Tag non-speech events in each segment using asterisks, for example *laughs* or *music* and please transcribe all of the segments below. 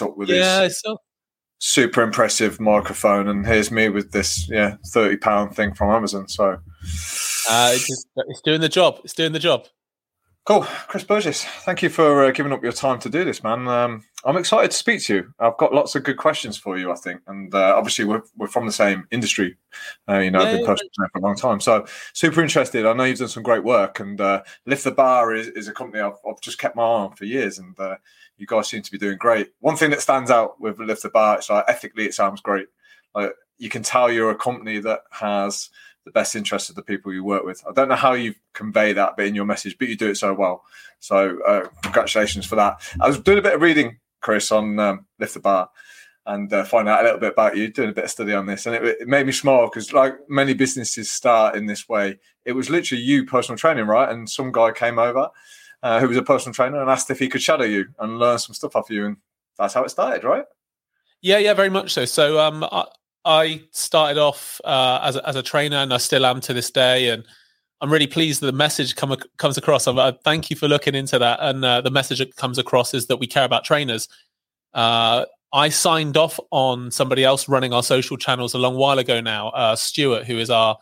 rocked up with yeah, his so super impressive microphone, and here's me with this yeah thirty pound thing from Amazon. So uh, it's, just, it's doing the job. It's doing the job. Cool, Chris Burgess. Thank you for uh, giving up your time to do this, man. Um, I'm excited to speak to you. I've got lots of good questions for you, I think, and uh, obviously we're, we're from the same industry. Uh, you know, yeah, I've been yeah, personal for a long time, so super interested. I know you've done some great work, and uh, Lift the Bar is, is a company I've, I've, just kept my eye on for years, and uh, you guys seem to be doing great. One thing that stands out with Lift the Bar, it's like ethically, it sounds great. Like you can tell you're a company that has the best interest of the people you work with. I don't know how you convey that bit in your message, but you do it so well. So uh, congratulations for that. I was doing a bit of reading, Chris, on um, Lift the Bar and uh, find out a little bit about you, doing a bit of study on this. And it, it made me smile because, like many businesses start in this way, it was literally you personal training, right? And some guy came over uh, who was a personal trainer and asked if he could shadow you and learn some stuff off you. And that's how it started, right? Yeah, yeah, very much so. So um, I, I started off uh, as a, as a trainer, and I still am to this day. And I'm really pleased that the message come, comes across. I thank you for looking into that. And uh, the message that comes across is that we care about trainers. Uh, I signed off on somebody else running our social channels a long while ago now, uh, Stuart, who is our,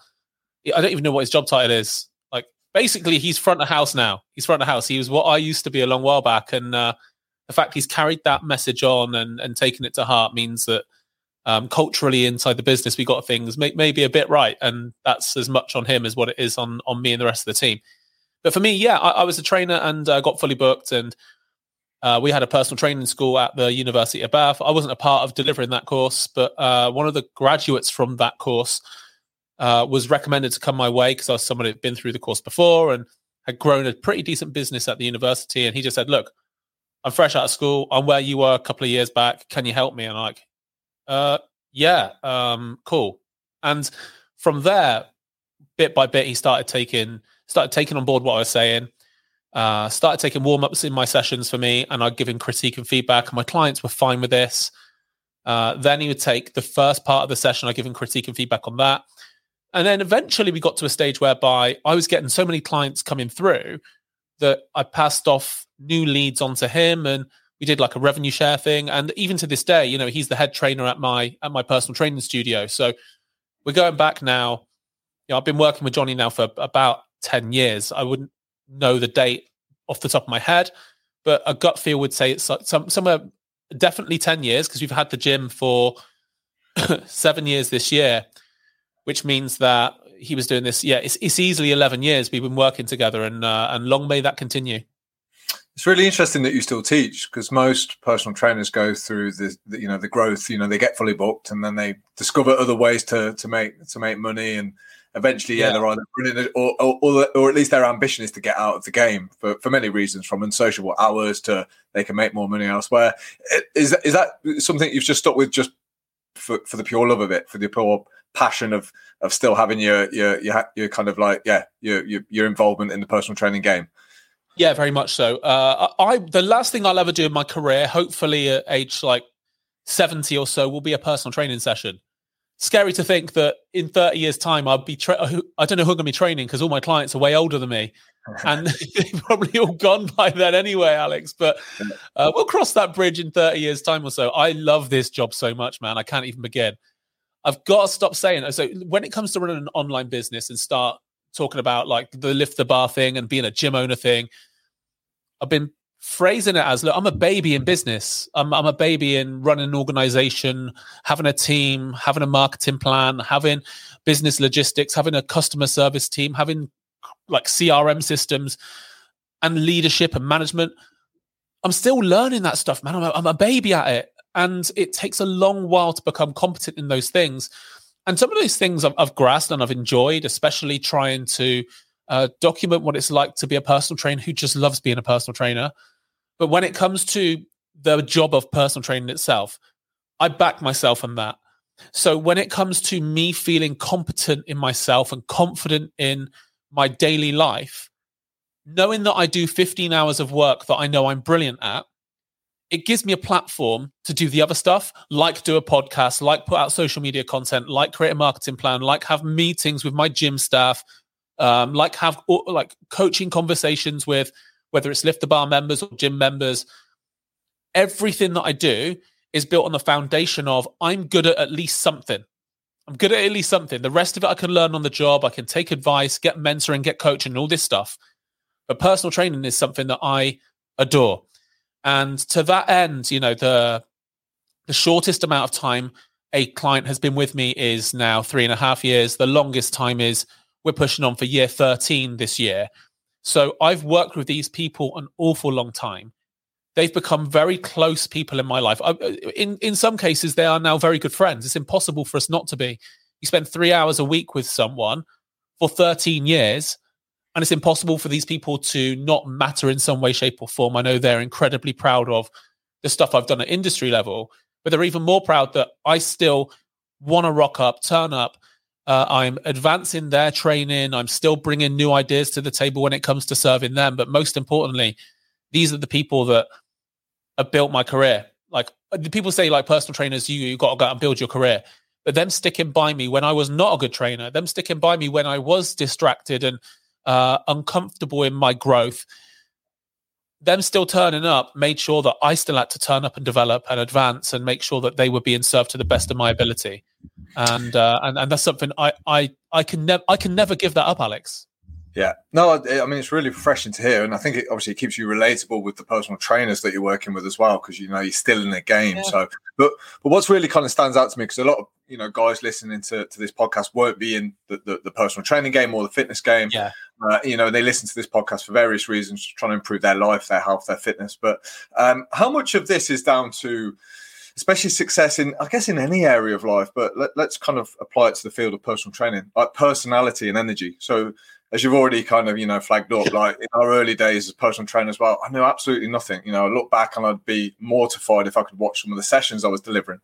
I don't even know what his job title is. Like, basically, he's front of house now. He's front of house. He was what I used to be a long while back. And uh, the fact he's carried that message on and, and taken it to heart means that um, culturally inside the business, we got things may, maybe a bit right, and that's as much on him as what it is on on me and the rest of the team. But for me, yeah, I, I was a trainer and uh, got fully booked, and uh, we had a personal training school at the University of Bath. I wasn't a part of delivering that course, but uh, one of the graduates from that course uh, was recommended to come my way because I was someone who'd been through the course before and had grown a pretty decent business at the university. And he just said, "Look, I'm fresh out of school. I'm where you were a couple of years back. Can you help me?" And I'm like, uh, yeah, um, cool. And from there, bit by bit, he started taking started taking on board what I was saying. Uh, started taking warm ups in my sessions for me, and I'd give him critique and feedback. And my clients were fine with this. Uh, then he would take the first part of the session, I'd give him critique and feedback on that. And then eventually we got to a stage whereby I was getting so many clients coming through that I passed off new leads onto him and we did like a revenue share thing and even to this day you know he's the head trainer at my at my personal training studio. So we're going back now. You know i've been working with johnny now for about 10 years. I wouldn't know the date off the top of my head but a gut feel would say it's some, somewhere definitely 10 years because we've had the gym for *coughs* seven years this year which means that he was doing this yeah it's, it's easily 11 years we've been working together and uh, and long may that continue it's really interesting that you still teach because most personal trainers go through the, the, you know the growth. You know they get fully booked and then they discover other ways to to make to make money and eventually yeah, yeah. they're either or, or or at least their ambition is to get out of the game for, for many reasons from unsociable hours to they can make more money elsewhere. Is is that something you've just stuck with just for, for the pure love of it for the pure passion of of still having your your your, your kind of like yeah your, your your involvement in the personal training game? Yeah, very much so. Uh, I the last thing I'll ever do in my career, hopefully at age like seventy or so, will be a personal training session. Scary to think that in thirty years' time, I'll be. Tra- I don't know who I'm going to be training because all my clients are way older than me, *laughs* and *laughs* they've probably all gone by then anyway, Alex. But uh, we'll cross that bridge in thirty years' time or so. I love this job so much, man. I can't even begin. I've got to stop saying. So when it comes to running an online business and start talking about like the lift the bar thing and being a gym owner thing. I've been phrasing it as look, I'm a baby in business. I'm, I'm a baby in running an organization, having a team, having a marketing plan, having business logistics, having a customer service team, having like CRM systems and leadership and management. I'm still learning that stuff, man. I'm a, I'm a baby at it. And it takes a long while to become competent in those things and some of those things I've, I've grasped and I've enjoyed, especially trying to uh, document what it's like to be a personal trainer who just loves being a personal trainer. But when it comes to the job of personal training itself, I back myself on that. So when it comes to me feeling competent in myself and confident in my daily life, knowing that I do 15 hours of work that I know I'm brilliant at, it gives me a platform to do the other stuff, like do a podcast, like put out social media content, like create a marketing plan, like have meetings with my gym staff, um, like have like coaching conversations with whether it's lift the bar members or gym members. everything that I do is built on the foundation of I'm good at at least something. I'm good at at least something. The rest of it I can learn on the job. I can take advice, get mentoring, get coaching, all this stuff. But personal training is something that I adore. And to that end, you know, the the shortest amount of time a client has been with me is now three and a half years. The longest time is we're pushing on for year 13 this year. So I've worked with these people an awful long time. They've become very close people in my life. I, uh, in in some cases, they are now very good friends. It's impossible for us not to be. You spend three hours a week with someone for 13 years, and it's impossible for these people to not matter in some way, shape, or form. I know they're incredibly proud of the stuff I've done at industry level, but they're even more proud that I still want to rock up, turn up. Uh, I'm advancing their training. I'm still bringing new ideas to the table when it comes to serving them. But most importantly, these are the people that have built my career. Like the people say, like personal trainers, you you got to go out and build your career. But them sticking by me when I was not a good trainer, them sticking by me when I was distracted and uh, uncomfortable in my growth, them still turning up made sure that I still had to turn up and develop and advance and make sure that they were being served to the best of my ability. And uh, and and that's something I I I can never I can never give that up, Alex. Yeah, no, I mean it's really refreshing to hear, and I think it obviously keeps you relatable with the personal trainers that you're working with as well, because you know you're still in the game. Yeah. So, but but what's really kind of stands out to me because a lot of you know guys listening to, to this podcast won't be in the, the, the personal training game or the fitness game. Yeah, uh, you know they listen to this podcast for various reasons, trying to improve their life, their health, their fitness. But um, how much of this is down to especially success in i guess in any area of life but let, us kind of apply it to the field of personal training like personality and energy so as you've already kind of you know flagged up, like in our early days as personal trainer as well, I knew absolutely nothing. You know, I look back and I'd be mortified if I could watch some of the sessions I was delivering.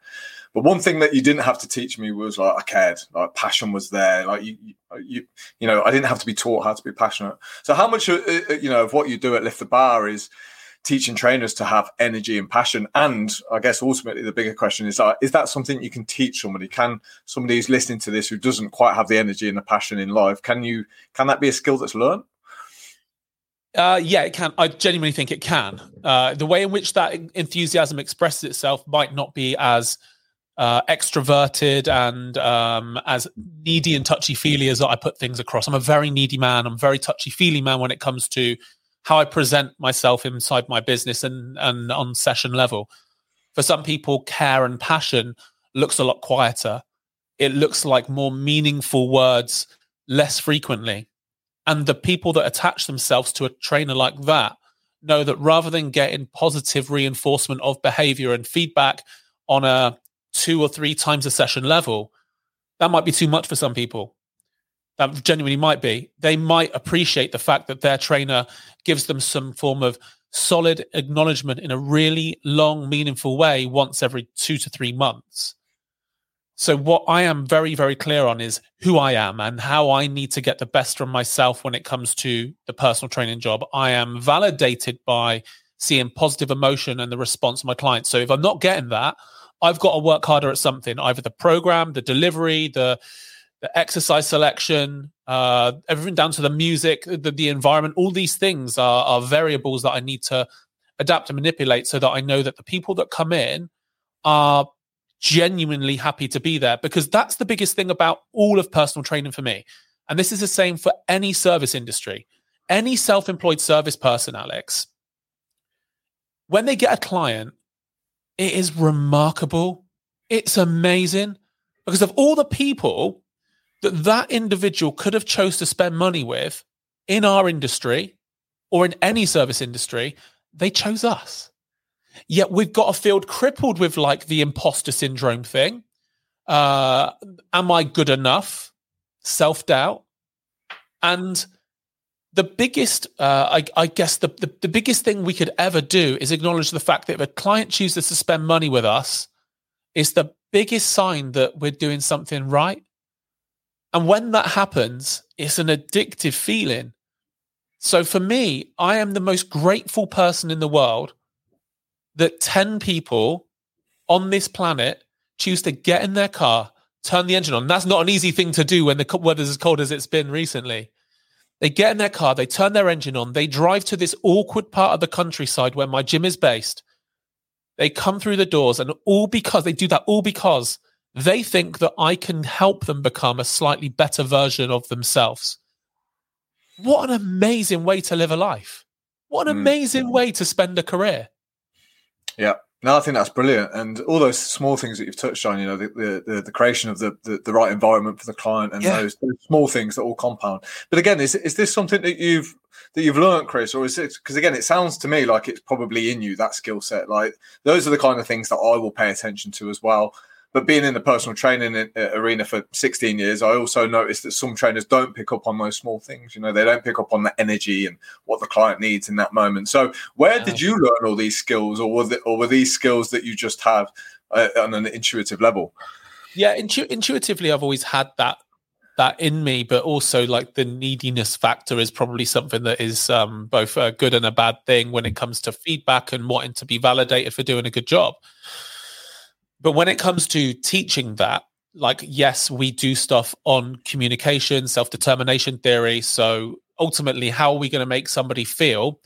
But one thing that you didn't have to teach me was like I cared, like passion was there. Like you, you, you know, I didn't have to be taught how to be passionate. So how much, uh, uh, you know, of what you do at Lift the Bar is teaching trainers to have energy and passion. And I guess ultimately the bigger question is: uh, Is that something you can teach somebody? Can somebody who's listening to this who doesn't quite have the energy and the passion in life? Can you? Can that be a skill that's learned? Uh, yeah, it can. I genuinely think it can. Uh, the way in which that enthusiasm expresses itself might not be as uh, extroverted and um, as needy and touchy feely as I put things across. I'm a very needy man. I'm a very touchy feely man when it comes to how I present myself inside my business and and on session level. For some people, care and passion looks a lot quieter. It looks like more meaningful words less frequently. And the people that attach themselves to a trainer like that know that rather than getting positive reinforcement of behavior and feedback on a two or three times a session level, that might be too much for some people that genuinely might be, they might appreciate the fact that their trainer gives them some form of solid acknowledgement in a really long, meaningful way once every two to three months. So, what I am very, very clear on is who I am and how I need to get the best from myself when it comes to the personal training job. I am validated by seeing positive emotion and the response of my clients. So, if I'm not getting that, I've got to work harder at something, either the program, the delivery, the the exercise selection, uh, everything down to the music, the, the environment, all these things are, are variables that I need to adapt and manipulate so that I know that the people that come in are genuinely happy to be there because that's the biggest thing about all of personal training for me. And this is the same for any service industry, any self employed service person, Alex. When they get a client, it is remarkable. It's amazing because of all the people that that individual could have chose to spend money with in our industry or in any service industry, they chose us. Yet we've got a field crippled with like the imposter syndrome thing. Uh, am I good enough? Self doubt. And the biggest, uh, I, I, guess, the, the, the biggest thing we could ever do is acknowledge the fact that if a client chooses to spend money with us, it's the biggest sign that we're doing something right and when that happens, it's an addictive feeling. So for me, I am the most grateful person in the world that 10 people on this planet choose to get in their car, turn the engine on. That's not an easy thing to do when the weather's as cold as it's been recently. They get in their car, they turn their engine on, they drive to this awkward part of the countryside where my gym is based. They come through the doors, and all because they do that, all because they think that I can help them become a slightly better version of themselves. What an amazing way to live a life. What an mm. amazing way to spend a career. Yeah. No, I think that's brilliant, and all those small things that you've touched on, you know, the the, the creation of the, the, the right environment for the client, and yeah. those, those, small things that all compound. But again, is is this something that you've that you've learned, Chris, or is it because again, it sounds to me like it's probably in you that skill set. Like those are the kind of things that I will pay attention to as well. But being in the personal training arena for 16 years, I also noticed that some trainers don't pick up on those small things. You know, they don't pick up on the energy and what the client needs in that moment. So, where did you learn all these skills, or were the, or were these skills that you just have uh, on an intuitive level? Yeah, intu- intuitively, I've always had that that in me, but also like the neediness factor is probably something that is um, both a good and a bad thing when it comes to feedback and wanting to be validated for doing a good job. But when it comes to teaching that, like, yes, we do stuff on communication, self determination theory. So ultimately, how are we going to make somebody feel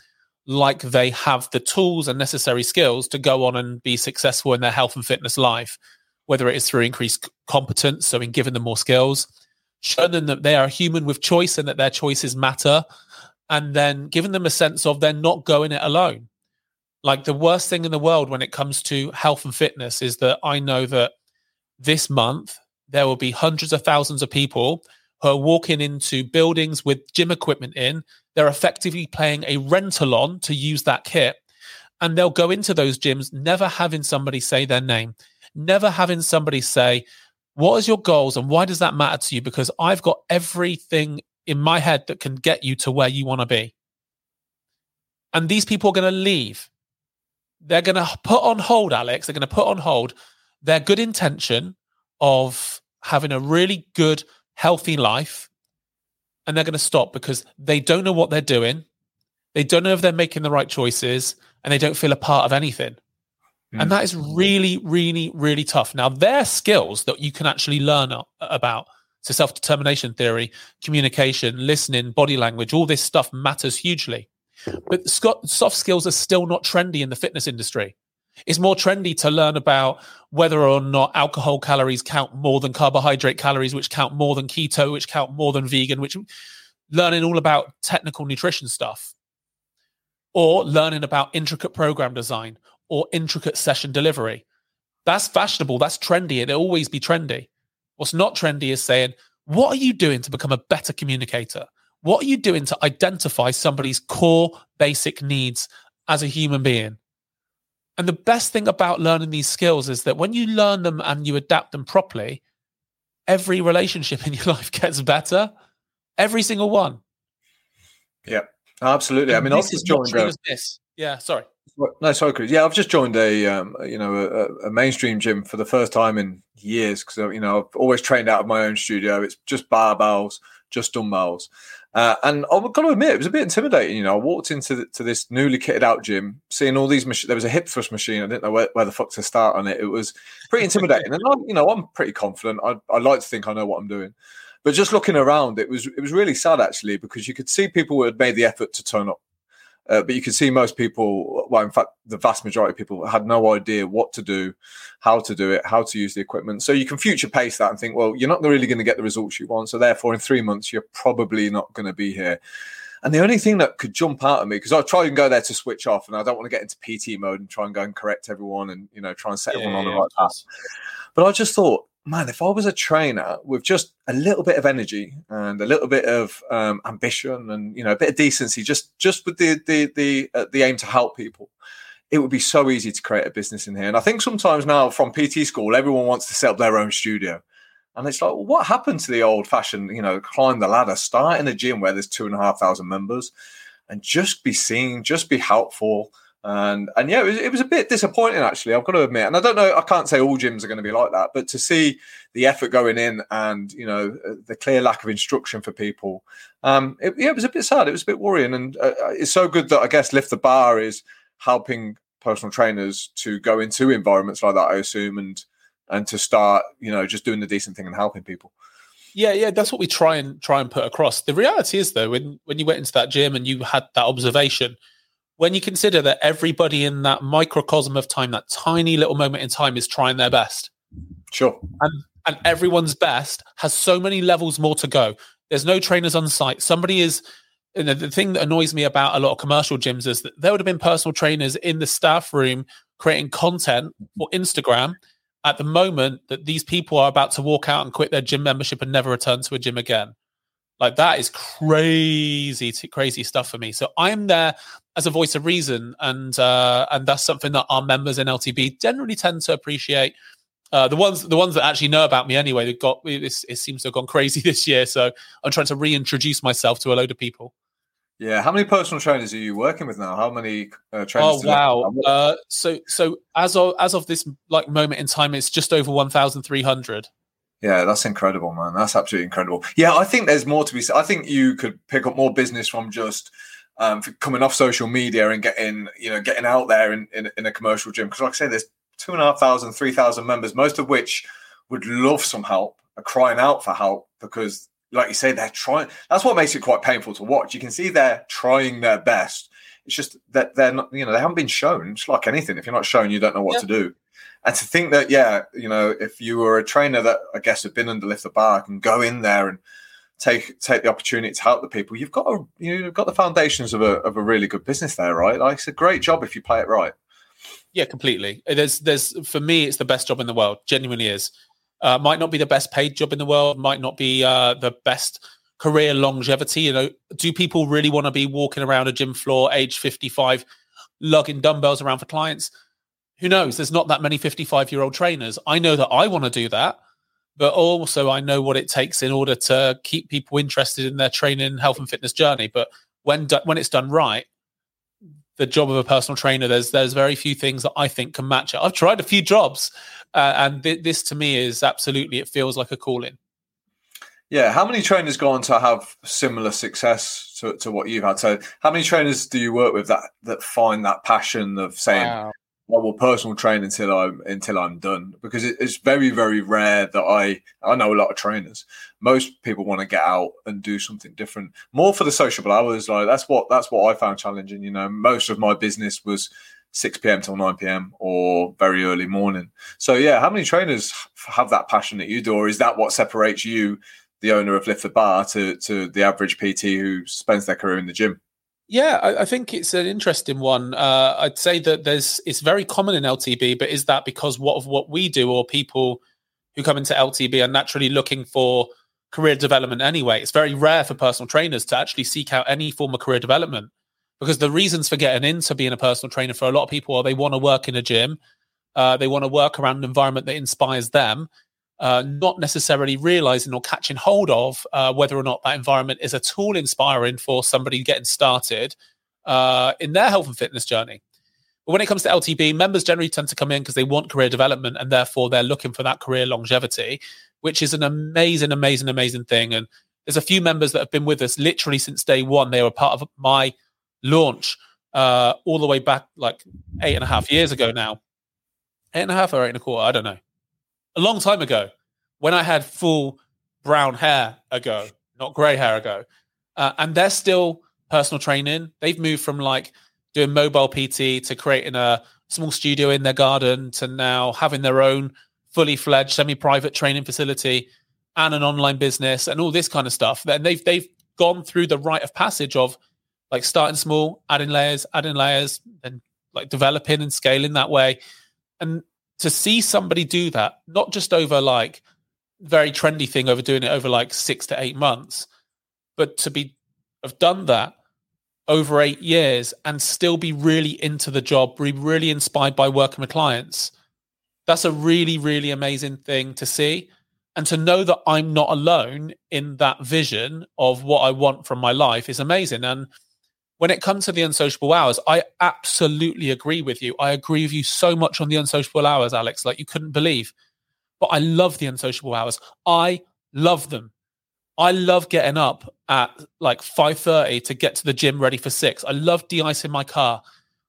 like they have the tools and necessary skills to go on and be successful in their health and fitness life? Whether it is through increased competence, so in giving them more skills, showing them that they are human with choice and that their choices matter, and then giving them a sense of they're not going it alone like the worst thing in the world when it comes to health and fitness is that I know that this month there will be hundreds of thousands of people who are walking into buildings with gym equipment in. They're effectively paying a rental on to use that kit. And they'll go into those gyms never having somebody say their name, never having somebody say, What is your goals and why does that matter to you? Because I've got everything in my head that can get you to where you want to be. And these people are going to leave they're going to put on hold, Alex. They're going to put on hold their good intention of having a really good, healthy life. And they're going to stop because they don't know what they're doing. They don't know if they're making the right choices and they don't feel a part of anything. Mm. And that is really, really, really tough. Now, their skills that you can actually learn about. So, self determination theory, communication, listening, body language, all this stuff matters hugely. But soft skills are still not trendy in the fitness industry. It's more trendy to learn about whether or not alcohol calories count more than carbohydrate calories, which count more than keto, which count more than vegan, which learning all about technical nutrition stuff, or learning about intricate program design or intricate session delivery. That's fashionable. That's trendy. It'll always be trendy. What's not trendy is saying, what are you doing to become a better communicator? What are you doing to identify somebody's core basic needs as a human being? And the best thing about learning these skills is that when you learn them and you adapt them properly, every relationship *laughs* in your life gets better. Every single one. Yeah, absolutely. And I mean, I've just joined. A, this. Yeah, sorry. No, sorry, Chris. Yeah, I've just joined a um, you know a, a, mainstream gym for the first time in years because you know I've always trained out of my own studio. It's just barbells, just dumbbells, uh, and I've got to admit, it was a bit intimidating. You know, I walked into the, to this newly kitted out gym, seeing all these machines. There was a hip thrust machine. I didn't know where, where, the fuck to start on it. It was pretty intimidating. and I, you know, I'm pretty confident. I, I like to think I know what I'm doing. But just looking around, it was it was really sad actually because you could see people who had made the effort to turn up uh, but you can see most people, well, in fact, the vast majority of people had no idea what to do, how to do it, how to use the equipment. So you can future pace that and think, well, you're not really going to get the results you want. So therefore, in three months, you're probably not going to be here. And the only thing that could jump out at me, because I try and go there to switch off, and I don't want to get into PT mode and try and go and correct everyone and you know try and set yeah, everyone on the right path. But I just thought man, if I was a trainer with just a little bit of energy and a little bit of um, ambition and you know a bit of decency, just just with the the the uh, the aim to help people, it would be so easy to create a business in here. And I think sometimes now from PT school, everyone wants to set up their own studio. And it's like, what happened to the old fashioned, you know, climb the ladder, start in a gym where there's two and a half thousand members and just be seen, just be helpful, and and yeah, it was, it was a bit disappointing actually. I've got to admit, and I don't know, I can't say all gyms are going to be like that, but to see the effort going in and you know uh, the clear lack of instruction for people, um, it, yeah, it was a bit sad. It was a bit worrying, and uh, uh, it's so good that I guess lift the bar is helping personal trainers to go into environments like that. I assume and and to start, you know, just doing the decent thing and helping people. Yeah, yeah, that's what we try and try and put across. The reality is though, when when you went into that gym and you had that observation when you consider that everybody in that microcosm of time, that tiny little moment in time, is trying their best. Sure. And and everyone's best has so many levels more to go. There's no trainers on site. Somebody is you know, the thing that annoys me about a lot of commercial gyms is that there would have been personal trainers in the staff room creating content for Instagram at the moment that these people are about to walk out and quit their gym membership and never return to a gym again. Like that is crazy, crazy stuff for me. So I'm there as a voice of reason, and uh, and that's something that our members in LTB generally tend to appreciate. Uh, the ones the ones that actually know about me anyway, they've got it, it seems to have gone crazy *laughs* this year. So I'm trying to reintroduce myself to a load of people. Yeah, how many personal trainers are you working with now? How many uh, trainers? Oh wow! Uh, so so as of as of this like moment in time, it's just over one thousand three hundred. Yeah, that's incredible, man. That's absolutely incredible. Yeah, I think there's more to be said. I think you could pick up more business from just um, coming off social media and getting, you know, getting out there in, in, in a commercial gym. Because, like I say, there's two and a half thousand, three thousand members, most of which would love some help, are crying out for help because, like you say, they're trying. That's what makes it quite painful to watch. You can see they're trying their best. It's just that they're not, you know, they haven't been shown. It's like anything. If you're not shown, you don't know what yeah. to do. And to think that, yeah, you know, if you were a trainer that I guess had been under lift the bar and go in there and take take the opportunity to help the people, you've got a, you've got the foundations of a of a really good business there, right? Like it's a great job if you play it right. Yeah, completely. There's there's for me, it's the best job in the world. Genuinely is. Uh, might not be the best paid job in the world. Might not be uh, the best career longevity. You know, do people really want to be walking around a gym floor, age fifty five, lugging dumbbells around for clients? Who knows? There's not that many 55 year old trainers. I know that I want to do that, but also I know what it takes in order to keep people interested in their training, health, and fitness journey. But when do, when it's done right, the job of a personal trainer, there's there's very few things that I think can match it. I've tried a few jobs, uh, and th- this to me is absolutely it feels like a calling. Yeah, how many trainers go on to have similar success to, to what you've had? So, how many trainers do you work with that that find that passion of saying, wow. I will personal train until I'm until I'm done because it, it's very very rare that I I know a lot of trainers. Most people want to get out and do something different, more for the sociable hours. Like that's what that's what I found challenging. You know, most of my business was 6 p.m. till 9 p.m. or very early morning. So yeah, how many trainers have that passion that you do, or is that what separates you, the owner of Lift the Bar, to to the average PT who spends their career in the gym? Yeah, I, I, think it's an interesting one. Uh, I'd say that there's it's very common in LTB, but is that because what of what we do or people who come into LTB are naturally looking for career development anyway? It's very rare for personal trainers to actually seek out any form of career development because the reasons for getting into being a personal trainer for a lot of people are they want to work in a gym, uh, they want to work around an environment that inspires them, uh, not necessarily realizing or catching hold of uh, whether or not that environment is at all inspiring for somebody getting started uh, in their health and fitness journey. But when it comes to LTB, members generally tend to come in because they want career development and therefore they're looking for that career longevity, which is an amazing, amazing, amazing thing. And there's a few members that have been with us literally since day one. They were part of my launch uh, all the way back like eight and a half years ago now. Eight and a half or eight and a quarter, I don't know a long time ago when I had full brown hair ago, not grey hair ago. Uh, and they're still personal training. They've moved from like doing mobile PT to creating a small studio in their garden to now having their own fully fledged semi private training facility and an online business and all this kind of stuff. Then they've they've gone through the rite of passage of like starting small, adding layers, adding layers, and like developing and scaling that way. And to see somebody do that, not just over like very trendy thing over doing it over like six to eight months, but to be have done that over eight years and still be really into the job, be really inspired by working with clients. That's a really, really amazing thing to see. And to know that I'm not alone in that vision of what I want from my life is amazing. And when it comes to the unsociable hours, I absolutely agree with you. I agree with you so much on the unsociable hours, Alex, like you couldn't believe. But I love the unsociable hours. I love them. I love getting up at like 5.30 to get to the gym ready for six. I love de-icing my car.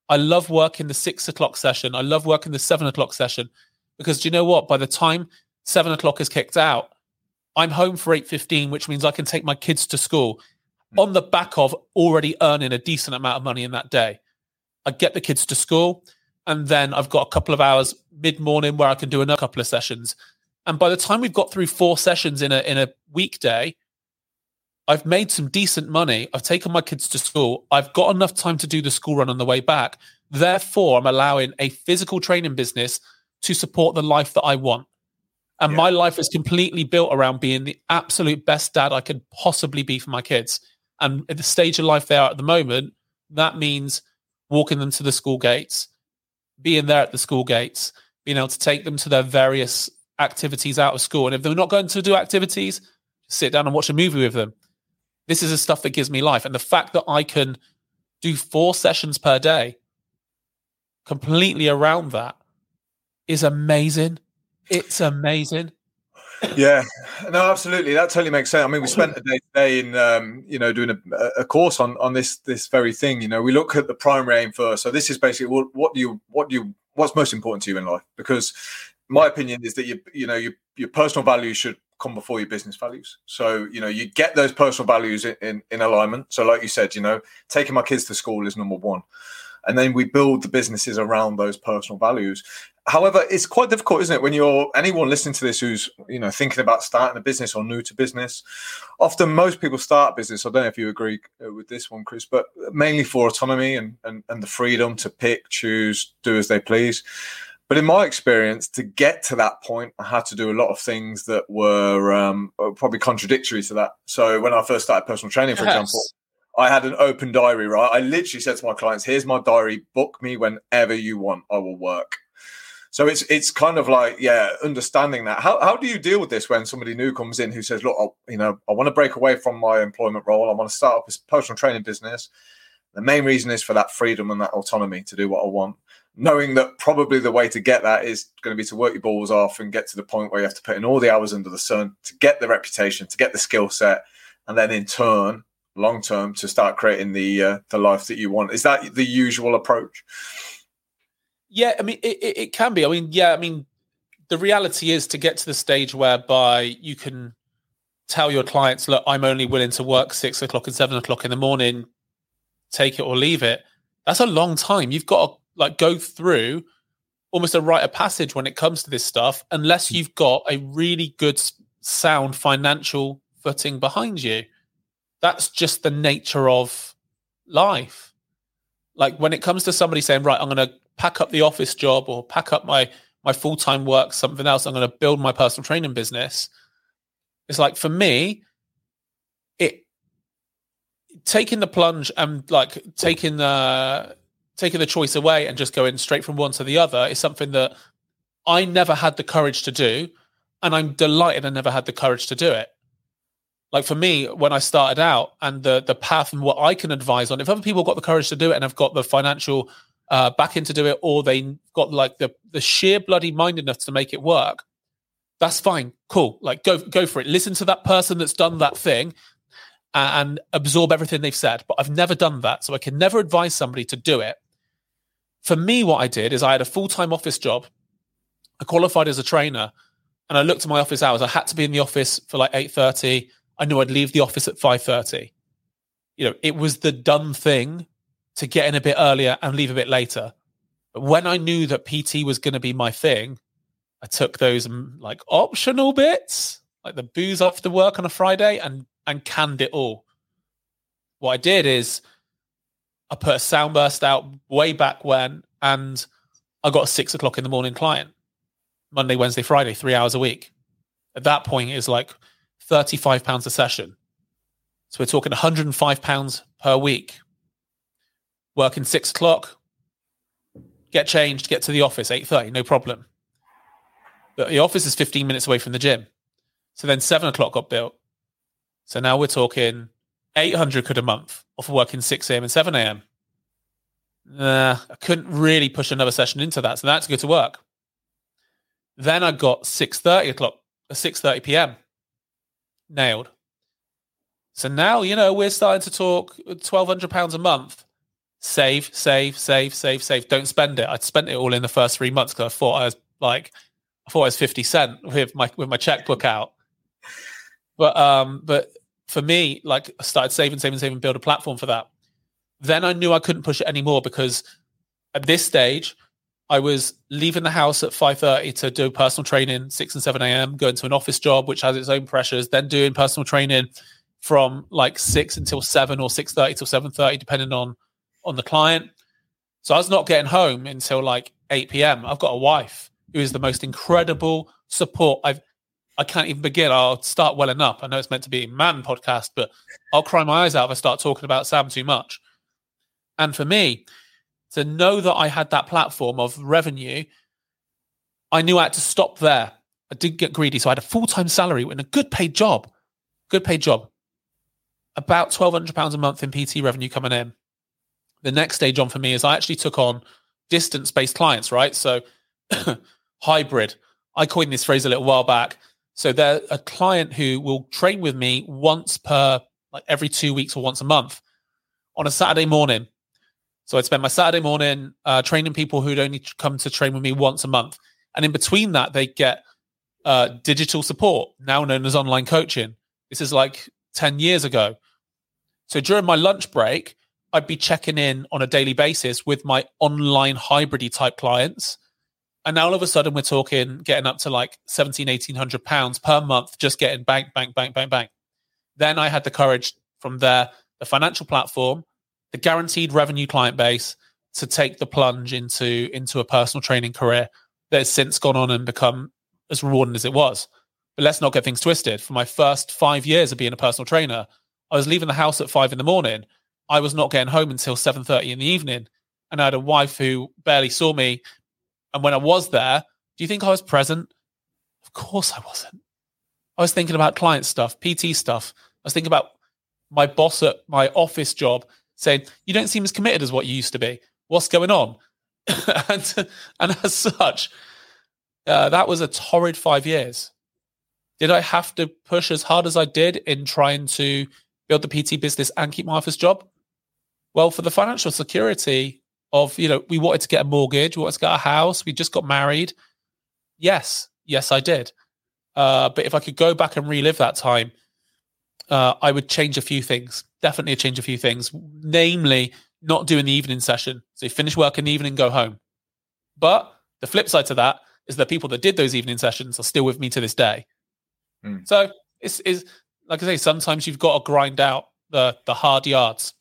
I love working the six o'clock session. I love working the seven o'clock session because do you know what? By the time seven o'clock is kicked out, I'm home for 8.15, which means I can take my kids to school Mm. on the back of already earning a decent amount of money in that day. I get the kids to school, and then I've got a couple of hours mid morning where I can do another couple of sessions. And by the time we've got through four sessions in a in a weekday, I've made some decent money. I've taken my kids to school. I've got enough time to do the school run on the way back. Therefore, I'm allowing a physical training business to support the life that I want. And yeah. my life is completely built around being the absolute best dad I could possibly be for my kids. And at the stage of life they are at the moment, that means walking them to the school gates, being there at the school gates, being able to take them to their various activities out of school. And if they're not going to do activities, sit down and watch a movie with them. This is the stuff that gives me life. And the fact that I can do four sessions per day completely around that is amazing. It's amazing. Yeah, no, absolutely. That totally makes sense. I mean, we spent a day today in, um, you know, doing a, a, course on on this this very thing. You know, we look at the primary aim first. So this is basically what, what do you what do you what's most important to you in life? Because my opinion is that you you know your your personal values should come before your business values. So, you know, you get those personal values in, in, in, alignment. So, like you said, you know, taking my kids to school is number one. And then we build the businesses around those personal values. However, it's quite difficult, isn't it, when you're anyone listening to this who's, you know, thinking about starting a business or new to business. Often most people start business. I don't know if you agree uh, with this one, Chris, but mainly for autonomy and, and, and the freedom to pick, choose, do as they please. But in my experience, to get to that point, I had to do a lot of things that were um, probably contradictory to that. So when I first started personal training, for yes. example, I had an open diary, right? I literally said to my clients, "Here's my diary. Book me whenever you want. I will work." So it's it's kind of like yeah, understanding that. How how do you deal with this when somebody new comes in who says, "Look, I, you know, I want to break away from my employment role. I want to start up a personal training business." The main reason is for that freedom and that autonomy to do what I want knowing that probably the way to get that is going to be to work your balls off and get to the point where you have to put in all the hours under the sun to get the reputation, to get the skill set, and then in turn, long term, to start creating the uh, the life that you want. Is that the usual approach? Yeah, I mean, it, it, it can be. I mean, yeah, I mean, the reality is to get to the stage whereby you can tell your clients, look, I'm only willing to work six o'clock and seven o'clock in the morning, take it or leave it. That's a long time. You've got to like go through almost a rite of passage when it comes to this stuff unless you've got a really good sound financial footing behind you that's just the nature of life like when it comes to somebody saying right i'm going to pack up the office job or pack up my my full-time work something else i'm going to build my personal training business it's like for me it taking the plunge and like taking the taking the choice away and just going straight from one to the other is something that I never had the courage to do. And I'm delighted I never had the courage to do it. Like for me, when I started out and the the path and what I can advise on, if other people got the courage to do it and have got the financial uh, backing to do it, or they got like the the sheer bloody mindedness to make it work, that's fine, cool. Like go go for it. Listen to that person that's done that thing and absorb everything they've said. But I've never done that, so I can never advise somebody to do it. For me, what I did is I had a full time office job. I qualified as a trainer, and I looked at my office hours. I had to be in the office for like eight thirty. I knew I'd leave the office at five thirty. You know, it was the done thing to get in a bit earlier and leave a bit later. But when I knew that PT was going to be my thing, I took those mm, like optional bits, like the booze after work on a Friday, and and canned it all. What I did is I put a soundburst out way back when, and I got a six o'clock in the morning client Monday, Wednesday, Friday, three hours a week. At that point, it's like thirty-five pounds a session. So we're talking one hundred and five pounds per week. Working six o'clock, get changed, get to the office eight thirty, no problem. But the office is fifteen minutes away from the gym. So then seven o'clock got built. So now we're talking 800 quid a month off of working 6 a.m. and 7 a.m. Nah, I couldn't really push another session into that. So that's good to work. Then I got 6.30 o'clock, 6.30 uh, p.m. Nailed. So now, you know, we're starting to talk £1,200 a month. Save, save, save, save, save. Don't spend it. I'd spent it all in the first three months because I thought I was like, I thought I was 50 cent with my, with my checkbook out. But, um, but for me, like I started saving, saving, saving, build a platform for that. Then I knew I couldn't push it anymore because At this stage, I was leaving the house at 5.30 to do personal training, 6 and 7 a.m., going to an office job, which has its own pressures, then doing personal training from like 6 until 7 or 6.30 till 7.30, depending on, on the client. So I was not getting home until like 8 p.m. I've got a wife who is the most incredible support I've I can't even begin. I'll start welling up. I know it's meant to be a man podcast, but I'll cry my eyes out if I start talking about Sam too much. And for me, to know that I had that platform of revenue, I knew I had to stop there. I didn't get greedy. So I had a full time salary in a good paid job, good paid job, about £1,200 a month in PT revenue coming in. The next stage on for me is I actually took on distance based clients, right? So *coughs* hybrid. I coined this phrase a little while back. So they're a client who will train with me once per, like every two weeks or once a month on a Saturday morning. So I'd spend my Saturday morning uh, training people who'd only come to train with me once a month. And in between that, they get uh, digital support, now known as online coaching. This is like 10 years ago. So during my lunch break, I'd be checking in on a daily basis with my online hybridy type clients and now all of a sudden we're talking getting up to like 17 1800 pounds per month just getting bank bank bank bank bank then i had the courage from there the financial platform the guaranteed revenue client base to take the plunge into into a personal training career that has since gone on and become as rewarding as it was but let's not get things twisted for my first five years of being a personal trainer i was leaving the house at five in the morning i was not getting home until 7.30 in the evening and i had a wife who barely saw me and when I was there, do you think I was present? Of course I wasn't. I was thinking about client stuff, PT stuff. I was thinking about my boss at my office job saying, You don't seem as committed as what you used to be. What's going on? *laughs* and, and as such, uh, that was a torrid five years. Did I have to push as hard as I did in trying to build the PT business and keep my office job? Well, for the financial security of you know we wanted to get a mortgage, we wanted to get a house, we just got married. Yes, yes, I did. Uh, but if I could go back and relive that time, uh, I would change a few things. Definitely a change a few things, namely not doing the evening session. So you finish work in the evening, go home. But the flip side to that is that people that did those evening sessions are still with me to this day. Mm. So it's, it's like I say, sometimes you've got to grind out the the hard yards.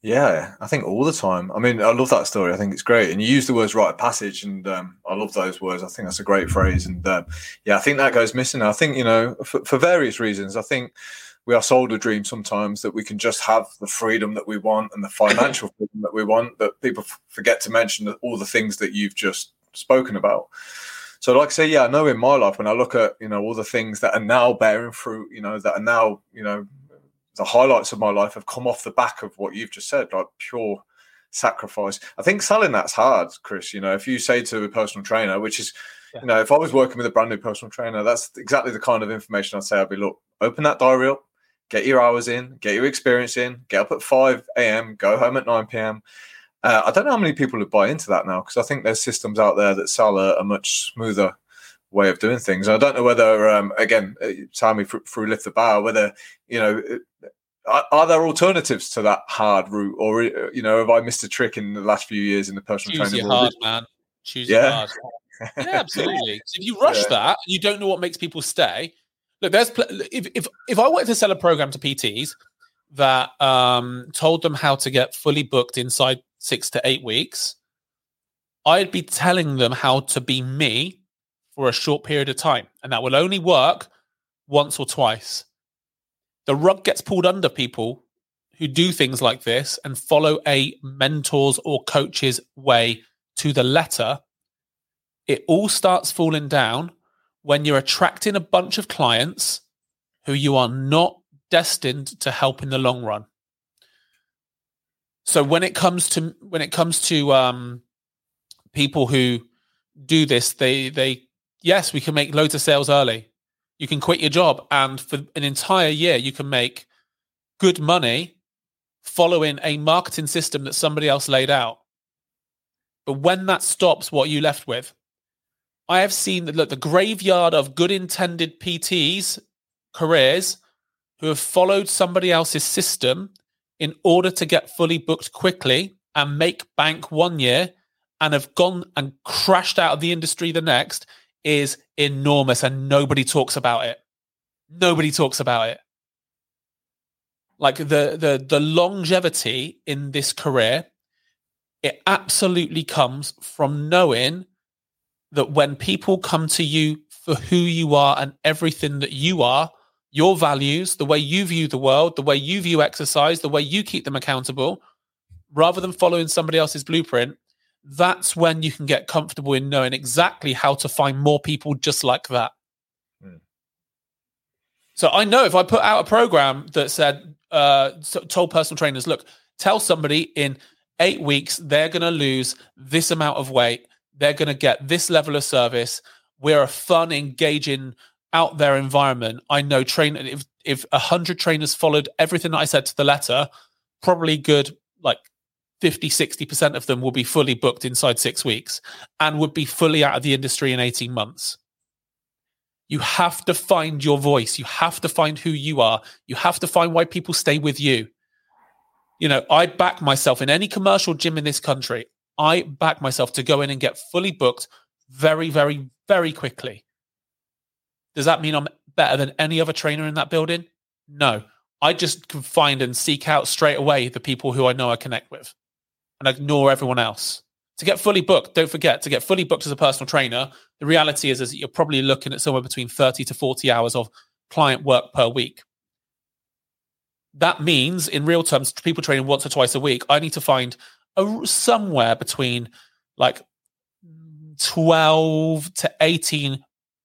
Yeah, I think all the time. I mean, I love that story. I think it's great. And you use the words "rite of passage," and um, I love those words. I think that's a great phrase. And um, yeah, I think that goes missing. I think you know, for, for, various reasons. I think we are sold a dream sometimes that we can just have the freedom that we want and the financial *clears throat* freedom that we want. But people f- forget to mention all the things that you've just spoken about. So, like I say, yeah, I know in my life when I look at you know all the things that are now bearing fruit, you know, that are now you know the highlights of my life have come off the back of what you've just said, like pure sacrifice. I think selling that's hard, Chris. You know, if you say to a personal trainer, which is, yeah. you know, if I was working with a brand new personal trainer, that's exactly the kind of information I'd say. I'd be, look, open that diary up, get your hours in, get your experience in, get up at 5 a.m., go home at 9 p.m. Uh, I don't know how many people would buy into that now because I think there's systems out there that sell a, a much smoother way of doing things. And I don't know whether, um, again, uh, Sammy through lift the bar, whether you know, uh, are, are, there alternatives to that hard route, or uh, you know, have I missed a trick in the last few years in the personal training? Choose training? Your hard, man. Choose yeah. hard. *laughs* yeah, absolutely. If you rush yeah. that, you don't know what makes people stay. Look, there's if if if I wanted to sell a program to PTs that um, told them how to get fully booked inside six to eight weeks, I'd be telling them how to be me for a short period of time. And that will only work once or twice. The rug gets pulled under people who do things like this and follow a mentor's or coach's way to the letter. It all starts falling down when you're attracting a bunch of clients who you are not destined to help in the long run. So when it comes to when it comes to um, people who do this, they they yes, we can make loads of sales early. You can quit your job, and for an entire year, you can make good money following a marketing system that somebody else laid out. But when that stops, what are you left with? I have seen that look, the graveyard of good intended PTs careers who have followed somebody else's system in order to get fully booked quickly and make bank one year and have gone and crashed out of the industry the next is enormous and nobody talks about it. Nobody talks about it. Like the the the longevity in this career, it absolutely comes from knowing that when people come to you for who you are and everything that you are, your values, the way you view the world, the way you view exercise, the way you keep them accountable, rather than following somebody else's blueprint, that's when you can get comfortable in knowing exactly how to find more people just like that. Mm. So I know if I put out a program that said, uh, told personal trainers, look, tell somebody in eight weeks they're going to lose this amount of weight, they're going to get this level of service. We're a fun, engaging, out there environment. I know train if if a hundred trainers followed everything that I said to the letter, probably good like 50 60% of them will be fully booked inside six weeks and would be fully out of the industry in 18 months. You have to find your voice. You have to find who you are. You have to find why people stay with you. You know i back myself in any commercial gym in this country i back myself to go in and get fully booked very very very quickly does that mean i'm better than any other trainer in that building no i just can find and seek out straight away the people who i know i connect with and ignore everyone else. To get fully booked, don't forget to get fully booked as a personal trainer. The reality is, is you're probably looking at somewhere between 30 to 40 hours of client work per week. That means, in real terms, people training once or twice a week. I need to find a, somewhere between like 12 to 18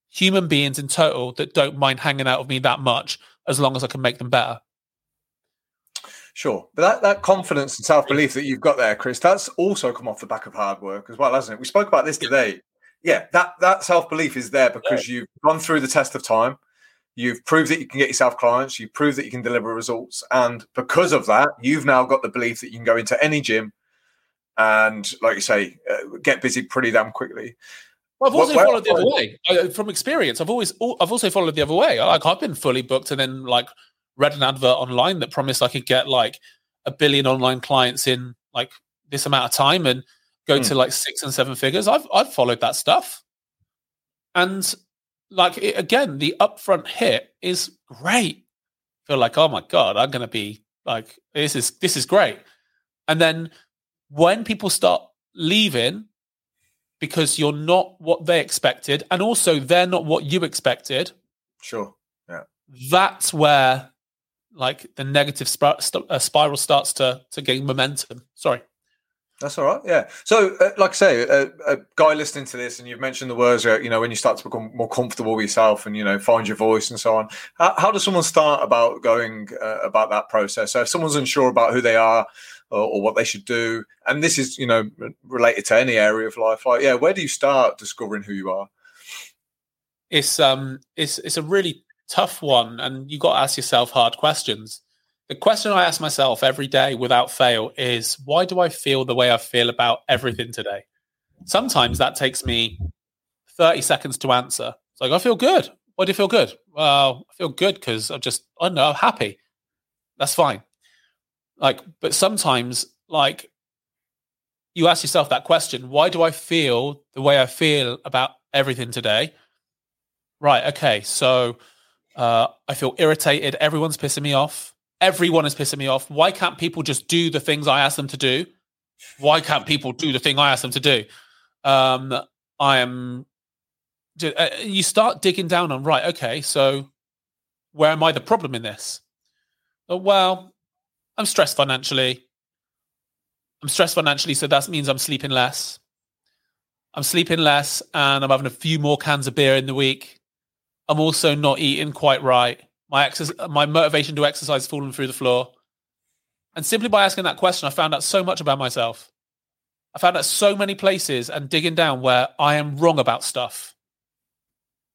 human beings in total that don't mind hanging out with me that much as long as I can make them better. Sure, but that, that confidence and self belief that you've got there, Chris, that's also come off the back of hard work as well, hasn't it? We spoke about this today. Yeah, that that self belief is there because you've gone through the test of time. You've proved that you can get yourself clients. You've proved that you can deliver results, and because of that, you've now got the belief that you can go into any gym and, like you say, uh, get busy pretty damn quickly. Well, I've also what, followed the other way I, from experience. I've always, I've also followed the other way. Like I've been fully booked, and then like read an advert online that promised I could get like a billion online clients in like this amount of time and go mm. to like six and seven figures. I've I've followed that stuff, and like it, again, the upfront hit is great. I feel like oh my god, I'm gonna be like this is this is great, and then when people start leaving because you're not what they expected, and also they're not what you expected. Sure. Yeah. That's where like the negative st- uh, spiral starts to to gain momentum. Sorry. That's all right. Yeah. So, uh, like I say, a, a, guy listening to this, and you've mentioned the words, uh, you know, when you start to become more comfortable with yourself, and you know, find your voice and so on. How, how does someone start about going uh, about that process? So, if someone's unsure about who they are or, or, what they should do, and this is, you know, related to any area of life, like, yeah, where do you start discovering who you are? It's um, it's it's a really tough one, and you got to ask yourself hard questions. The question I ask myself every day without fail is why do I feel the way I feel about everything today? Sometimes that takes me 30 seconds to answer. It's like, I feel good. Why do you feel good? Well, I feel good because I'm just, I don't know, I'm happy. That's fine. Like, but sometimes, like, you ask yourself that question why do I feel the way I feel about everything today? Right. Okay. So uh, I feel irritated. Everyone's pissing me off. Everyone is pissing me off. Why can't people just do the things I ask them to do? Why can't people do the thing I ask them to do? Um, I am. Uh, you start digging down on right. Okay, so where am I the problem in this? Well, I'm stressed financially. I'm stressed financially, so that means I'm sleeping less. I'm sleeping less, and I'm having a few more cans of beer in the week. I'm also not eating quite right. My exercise, my motivation to exercise falling through the floor. And simply by asking that question, I found out so much about myself. I found out so many places and digging down where I am wrong about stuff.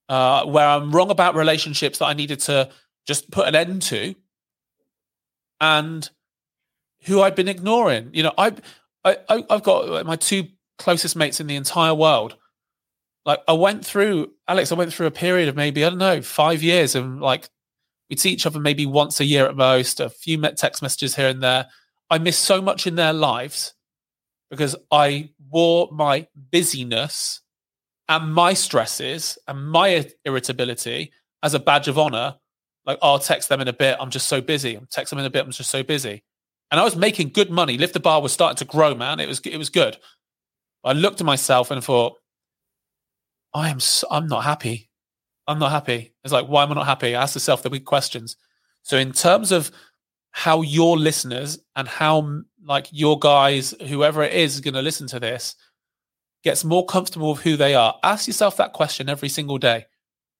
Uh, where I'm wrong about relationships that I needed to just put an end to, and who I'd been ignoring. You know, I, I I've got my two closest mates in the entire world like I went through Alex, I went through a period of maybe, I don't know, five years and like we'd see each other maybe once a year at most, a few text messages here and there. I missed so much in their lives because I wore my busyness and my stresses and my irritability as a badge of honor. Like, oh, I'll text them in a bit. I'm just so busy. I'm text them in a bit. I'm just so busy. And I was making good money. Lift the bar was starting to grow, man. It was it was good. I looked at myself and thought, I am so, I'm not happy. I'm not happy. It's like, why am I not happy? I asked myself the big questions. So in terms of how your listeners and how like your guys, whoever it is, is going to listen to this, gets more comfortable with who they are. Ask yourself that question every single day.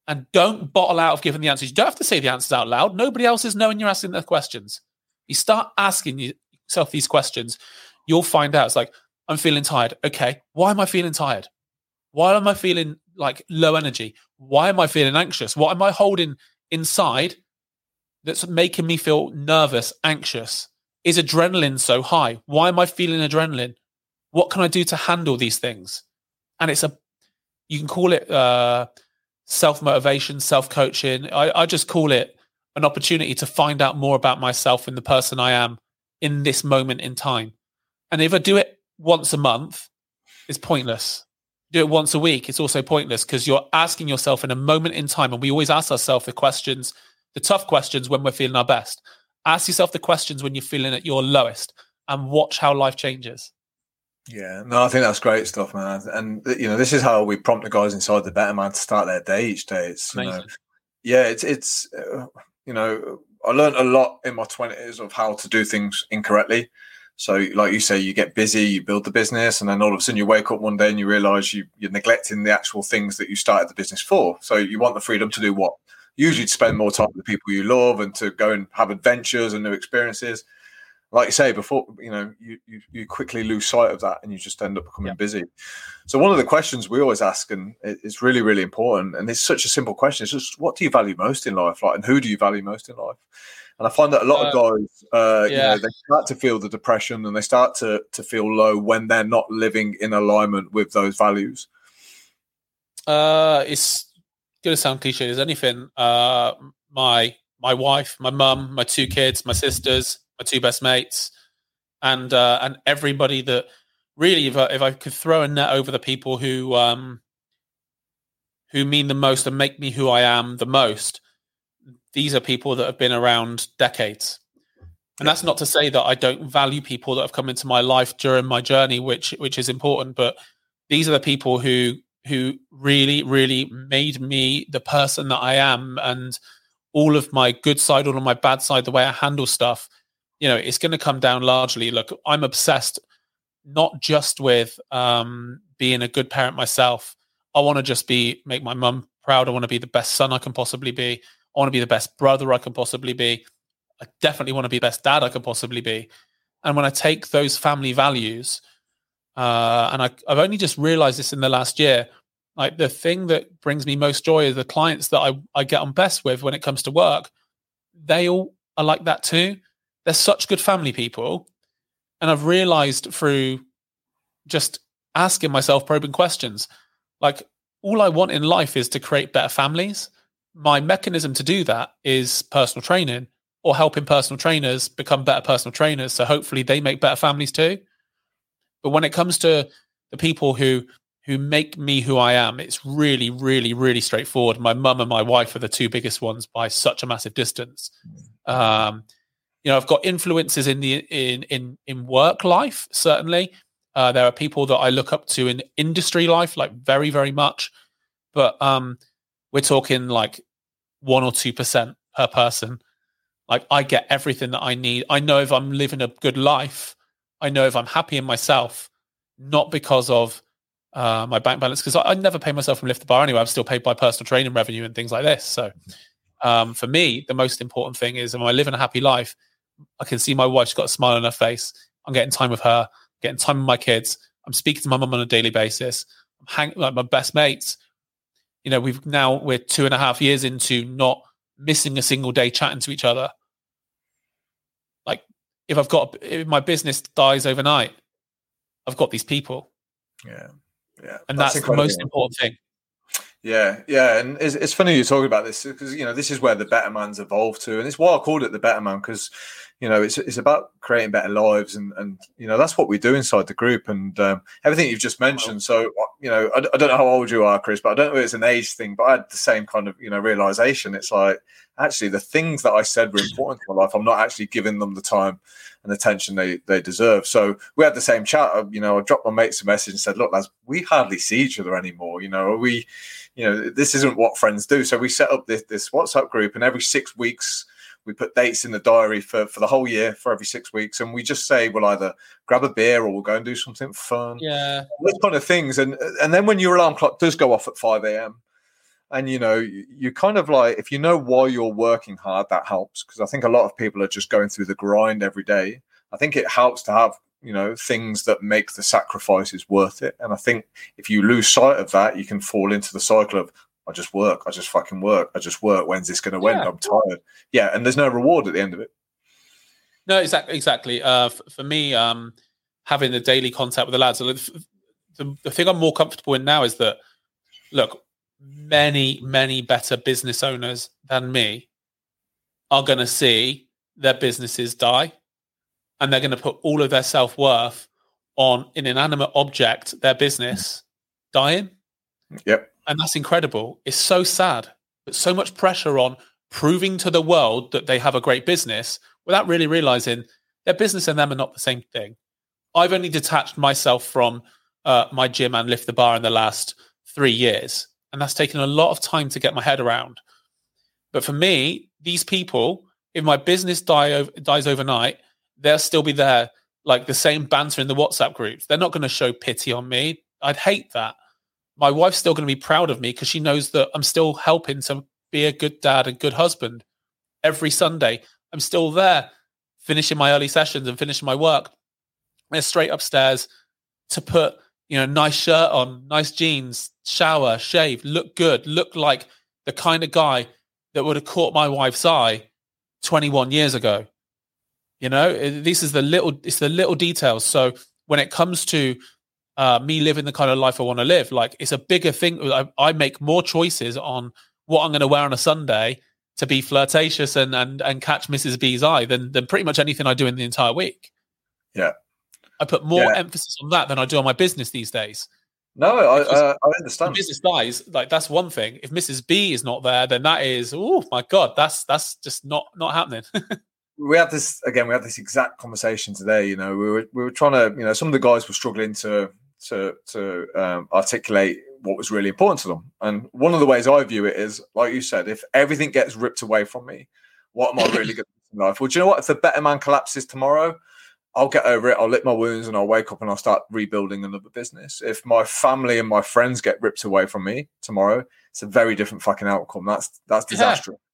And don't bottle out of giving the answers. You don't have to say the answers out loud. Nobody else is knowing you're asking the questions. You start asking yourself these questions, you'll find out. It's like, I'm feeling tired. Okay. Why am I feeling tired? Why am I feeling like low energy? Why am I feeling anxious? What am I holding inside that's making me feel nervous, anxious? Is adrenaline so high? Why am I feeling adrenaline? What can I do to handle these things? And it's a, you can call it uh, self motivation, self coaching. I, I just call it an opportunity to find out more about myself and the person I am in this moment in time. And if I do it once a month, it's pointless. Do it once a week, it's also pointless because you're asking yourself in a moment in time. And we always ask ourselves the questions, the tough questions when we're feeling our best. Ask yourself the questions when you're feeling at your lowest and watch how life changes. Yeah, no, I think that's great stuff, man. And you know, this is how we prompt the guys inside the better man to start their day each day. It's you know, yeah, it's it's uh, you know, I learned a lot in my twenties of how to do things incorrectly. So, like you say, you get busy, you build the business, and then all of a sudden you wake up one day and you realize you, you're neglecting the actual things that you started the business for. So, you want the freedom to do what? Usually, to spend more time with the people you love and to go and have adventures and new experiences. Like you say before, you know, you, you, you quickly lose sight of that and you just end up becoming yeah. busy. So, one of the questions we always ask, and it's really, really important, and it's such a simple question: is just what do you value most in life? Like, and who do you value most in life? And I find that a lot of uh, guys, uh, yeah. you know, they start to feel the depression and they start to to feel low when they're not living in alignment with those values. Uh, it's going to sound cliche as anything. Uh, my my wife, my mum, my two kids, my sisters, my two best mates, and uh, and everybody that really, if I, if I could throw a net over the people who um who mean the most and make me who I am the most, these are people that have been around decades. And that's not to say that I don't value people that have come into my life during my journey, which which is important. But these are the people who who really, really made me the person that I am, and all of my good side, all of my bad side, the way I handle stuff. You know, it's going to come down largely. Look, I'm obsessed not just with um, being a good parent myself. I want to just be make my mum proud. I want to be the best son I can possibly be. I want to be the best brother I can possibly be. I definitely want to be the best dad I can possibly be. And when I take those family values, uh, and I, I've only just realized this in the last year, like the thing that brings me most joy is the clients that I, I get on best with when it comes to work. They all are like that too. They're such good family people. And I've realized through just asking myself probing questions, like all I want in life is to create better families my mechanism to do that is personal training or helping personal trainers become better personal trainers. So hopefully they make better families too. But when it comes to the people who who make me who I am, it's really, really, really straightforward. My mum and my wife are the two biggest ones by such a massive distance. Um, you know, I've got influences in the in in in work life. Certainly, uh, there are people that I look up to in industry life, like very, very much. But um, we're talking like one or two percent per person. Like I get everything that I need. I know if I'm living a good life. I know if I'm happy in myself, not because of uh, my bank balance, because I, I, never pay myself from lift the bar anyway. I'm still paid by personal training revenue and things like this. So um, for me, the most important thing is am I living a happy life? I can see my wife's got a smile on her face. I'm getting time with her, getting time with my kids. I'm speaking to my mum on a daily basis. I'm hanging like my best mates you know, we've now we're two and a half years into not missing a single day chatting to each other. Like if I've got if my business dies overnight, I've got these people. Yeah. Yeah. And that's, that's the most important thing. Yeah, yeah, and it's, it's funny you're talking about this because you know this is where the better man's evolved to, and it's why I called it the better man because you know it's it's about creating better lives, and and you know that's what we do inside the group, and um, everything you've just mentioned. So you know, I, I, don't know how old you are, Chris, but I don't know if it's an age thing, but I had the same kind of you know realization. It's like actually the things that I said were important to my life, I'm not actually giving them the time and attention they they deserve. So we had the same chat. Uh, you know, I dropped my mates a message and said, "Look, lads, we hardly see each other anymore. You know, we." you know, this isn't what friends do. So we set up this, this WhatsApp group, and every six weeks we put dates in the diary for, for the whole year for every six weeks, and we just say we'll either grab a beer or we'll go and do something fun. Yeah, those kind of things. And and then when your alarm clock does go off at five a.m. And you know, you, you kind of like if you know why you're working hard, that helps because I think a lot of people are just going through the grind every day. I think it helps to have you know things that make the sacrifices worth it and i think if you lose sight of that you can fall into the cycle of i just work i just fucking work i just work when's this going to yeah. end i'm tired yeah and there's no reward at the end of it no exactly exactly uh, f- for me um having the daily contact with the lads the, the, the thing i'm more comfortable in now is that look many many better business owners than me are going to see their businesses die and they're going to put all of their self worth on an inanimate object, their business dying. Yep. And that's incredible. It's so sad, but so much pressure on proving to the world that they have a great business without really realizing their business and them are not the same thing. I've only detached myself from uh, my gym and lift the bar in the last three years. And that's taken a lot of time to get my head around. But for me, these people, if my business die, dies overnight, they'll still be there, like the same banter in the WhatsApp groups. They're not going to show pity on me. I'd hate that. My wife's still going to be proud of me because she knows that I'm still helping to be a good dad and good husband. Every Sunday, I'm still there, finishing my early sessions and finishing my work. They're straight upstairs to put, you know, nice shirt on, nice jeans, shower, shave, look good, look like the kind of guy that would have caught my wife's eye 21 years ago. You know, this is the little it's the little details. So when it comes to uh, me living the kind of life I want to live, like it's a bigger thing. I, I make more choices on what I'm going to wear on a Sunday to be flirtatious and and and catch Mrs. B's eye than than pretty much anything I do in the entire week. Yeah, I put more yeah. emphasis on that than I do on my business these days. No, I, uh, I understand. business dies, like that's one thing. If Mrs. B is not there, then that is oh my god, that's that's just not not happening. *laughs* we had this again. We had this exact conversation today. You know, we were we were trying to. You know, some of the guys were struggling to to to um, articulate what was really important to them. And one of the ways I view it is, like you said, if everything gets ripped away from me, what am I *coughs* really going to do in life? Well, do you know what? If the better man collapses tomorrow, I'll get over it. I'll lick my wounds and I'll wake up and I'll start rebuilding another business. If my family and my friends get ripped away from me tomorrow, it's a very different fucking outcome. That's that's disastrous. Yeah.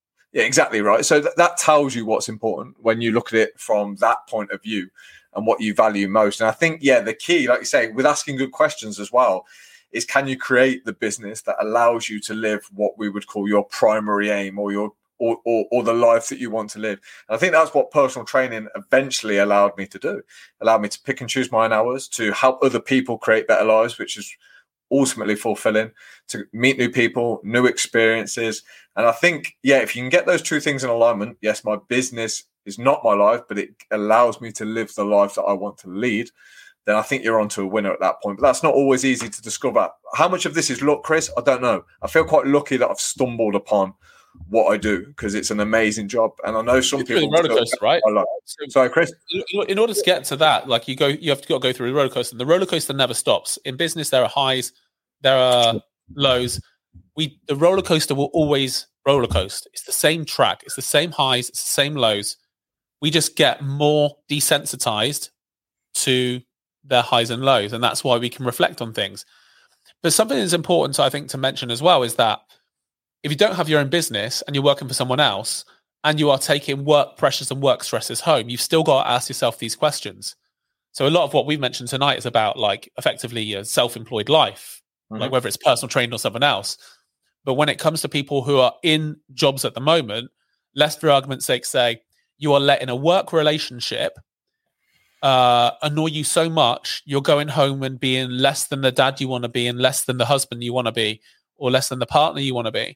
Yeah, exactly right. So th- that tells you what's important when you look at it from that point of view and what you value most. And I think, yeah, the key, like you say, with asking good questions as well, is can you create the business that allows you to live what we would call your primary aim or your or, or, or, the life that you want to live. And I think that's what personal training eventually allowed me to do. Allowed me to pick and choose my hours, to help other people create better lives, which is ultimately fulfilling, to meet new people, new experiences, and I think, yeah, if you can get those two things in alignment, yes, my business is not my life, but it allows me to live the life that I want to lead, then I think you're onto a winner at that point. But that's not always easy to discover. How much of this is luck, Chris? I don't know. I feel quite lucky that I've stumbled upon what I do because it's an amazing job. And I know some it's people roller coaster, right? So, Sorry, Chris. In order to get to that, like you go, you have to go through the roller coaster. And the roller coaster never stops. In business, there are highs, there are lows we the roller coaster will always roller coaster. It's the same track, it's the same highs, it's the same lows. We just get more desensitized to their highs and lows, and that's why we can reflect on things. But something that's important, I think, to mention as well is that if you don't have your own business and you're working for someone else, and you are taking work pressures and work stresses home, you've still got to ask yourself these questions. So a lot of what we've mentioned tonight is about like effectively a self-employed life, mm-hmm. like whether it's personal training or something else. But when it comes to people who are in jobs at the moment, let's for argument's sake say you are letting a work relationship uh, annoy you so much, you're going home and being less than the dad you want to be and less than the husband you want to be, or less than the partner you want to be.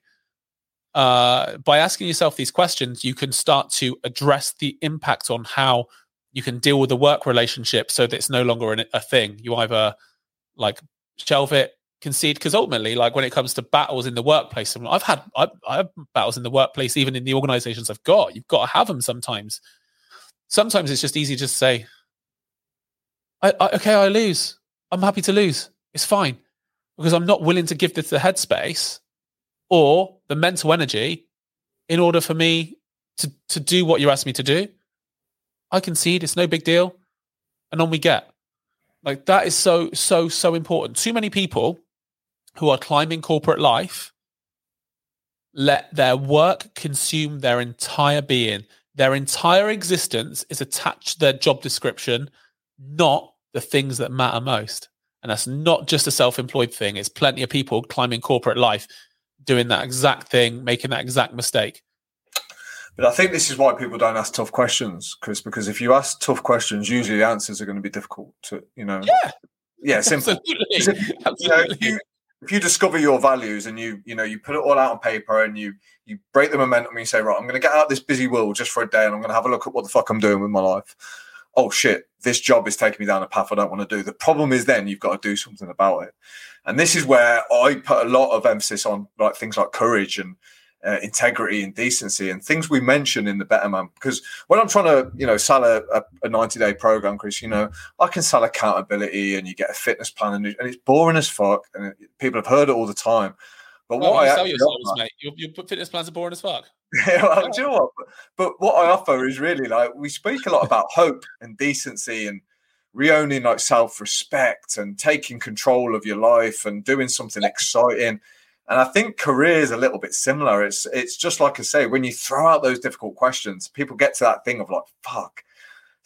Uh, by asking yourself these questions, you can start to address the impact on how you can deal with the work relationship so that it's no longer an, a thing. You either like shelve it, concede, because ultimately, like when it comes to battles in the workplace, I've had I've, I have battles in the workplace, even in the organizations I've got. You've got to have them sometimes. Sometimes it's just easy to say, I, I, "Okay, I lose. I'm happy to lose. It's fine," because I'm not willing to give this the headspace or the mental energy in order for me to to do what you asked me to do. I concede. It's no big deal. And on we get. Like that is so, so, so important. Too many people who are climbing corporate life let their work consume their entire being. Their entire existence is attached to their job description, not the things that matter most. And that's not just a self employed thing. It's plenty of people climbing corporate life doing that exact thing, making that exact mistake. But I think this is why people don't ask tough questions, Chris. Because if you ask tough questions, usually the answers are going to be difficult to, you know. Yeah. Yeah, simple. Absolutely. Absolutely. You know, if, you, if you discover your values and you, you know, you put it all out on paper and you you break the momentum and you say, right, I'm going to get out of this busy world just for a day and I'm going to have a look at what the fuck I'm doing with my life. Oh shit, this job is taking me down a path I don't want to do. The problem is then you've got to do something about it. And this is where I put a lot of emphasis on like things like courage and uh, integrity and decency and things we mention in the better man because when i'm trying to you know sell a, a, 90 day program chris you know i can sell accountability and you get a fitness plan and, and it's boring as fuck and people have heard it all the time but what I sell yourselves, mate, your, your fitness plans are boring as fuck. yeah, *laughs* well, yeah. Do you know what? But, but what I offer is really like we speak a lot about *laughs* hope and decency and reowning like self-respect and taking control of your life and doing something exciting and I think career is a little bit similar. It's it's just like I say, when you throw out those difficult questions, people get to that thing of like, fuck.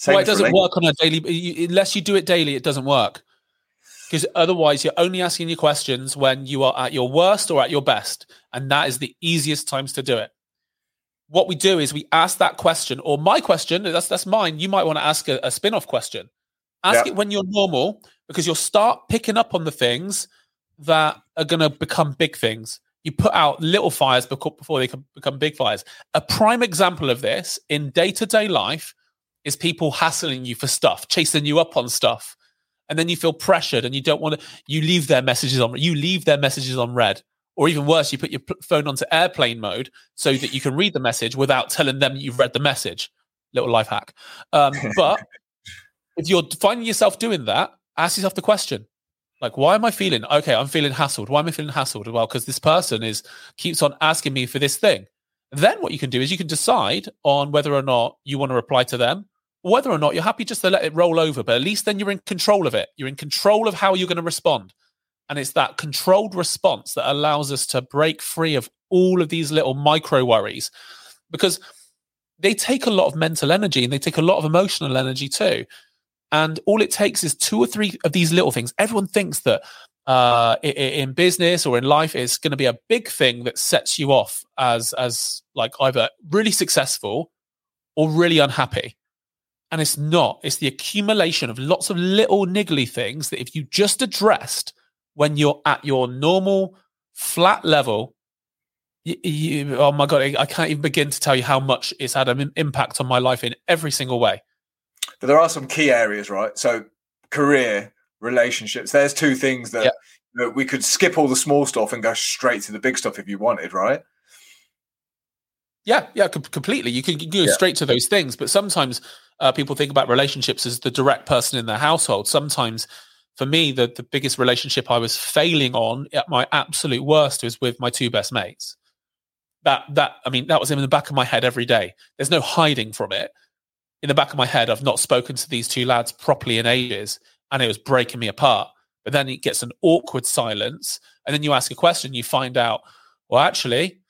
Well, it doesn't work on a daily unless you do it daily, it doesn't work. Because otherwise you're only asking your questions when you are at your worst or at your best. And that is the easiest times to do it. What we do is we ask that question, or my question, that's that's mine. You might want to ask a, a spin-off question. Ask yeah. it when you're normal, because you'll start picking up on the things that are going to become big things. You put out little fires before they can become big fires. A prime example of this in day to day life is people hassling you for stuff, chasing you up on stuff. And then you feel pressured and you don't want to, you leave their messages on, you leave their messages on read. Or even worse, you put your phone onto airplane mode so that you can read the message without telling them you've read the message. Little life hack. Um, but *laughs* if you're finding yourself doing that, ask yourself the question like, why am I feeling okay? I'm feeling hassled. Why am I feeling hassled? Well, because this person is keeps on asking me for this thing. Then what you can do is you can decide on whether or not you want to reply to them, whether or not you're happy just to let it roll over. But at least then you're in control of it. You're in control of how you're going to respond. And it's that controlled response that allows us to break free of all of these little micro worries because they take a lot of mental energy and they take a lot of emotional energy too. And all it takes is two or three of these little things. Everyone thinks that uh, in business or in life, it's going to be a big thing that sets you off as as like either really successful or really unhappy. And it's not. It's the accumulation of lots of little niggly things that if you just addressed when you're at your normal flat level, you, you, oh my god, I can't even begin to tell you how much it's had an impact on my life in every single way. But there are some key areas, right? So career, relationships. There's two things that, yeah. that we could skip all the small stuff and go straight to the big stuff if you wanted, right? Yeah, yeah, completely. You can go yeah. straight to those things, but sometimes uh, people think about relationships as the direct person in their household. Sometimes, for me, the the biggest relationship I was failing on at my absolute worst was with my two best mates. That that I mean, that was in the back of my head every day. There's no hiding from it in the back of my head, I've not spoken to these two lads properly in ages, and it was breaking me apart. But then it gets an awkward silence, and then you ask a question, you find out, well, actually,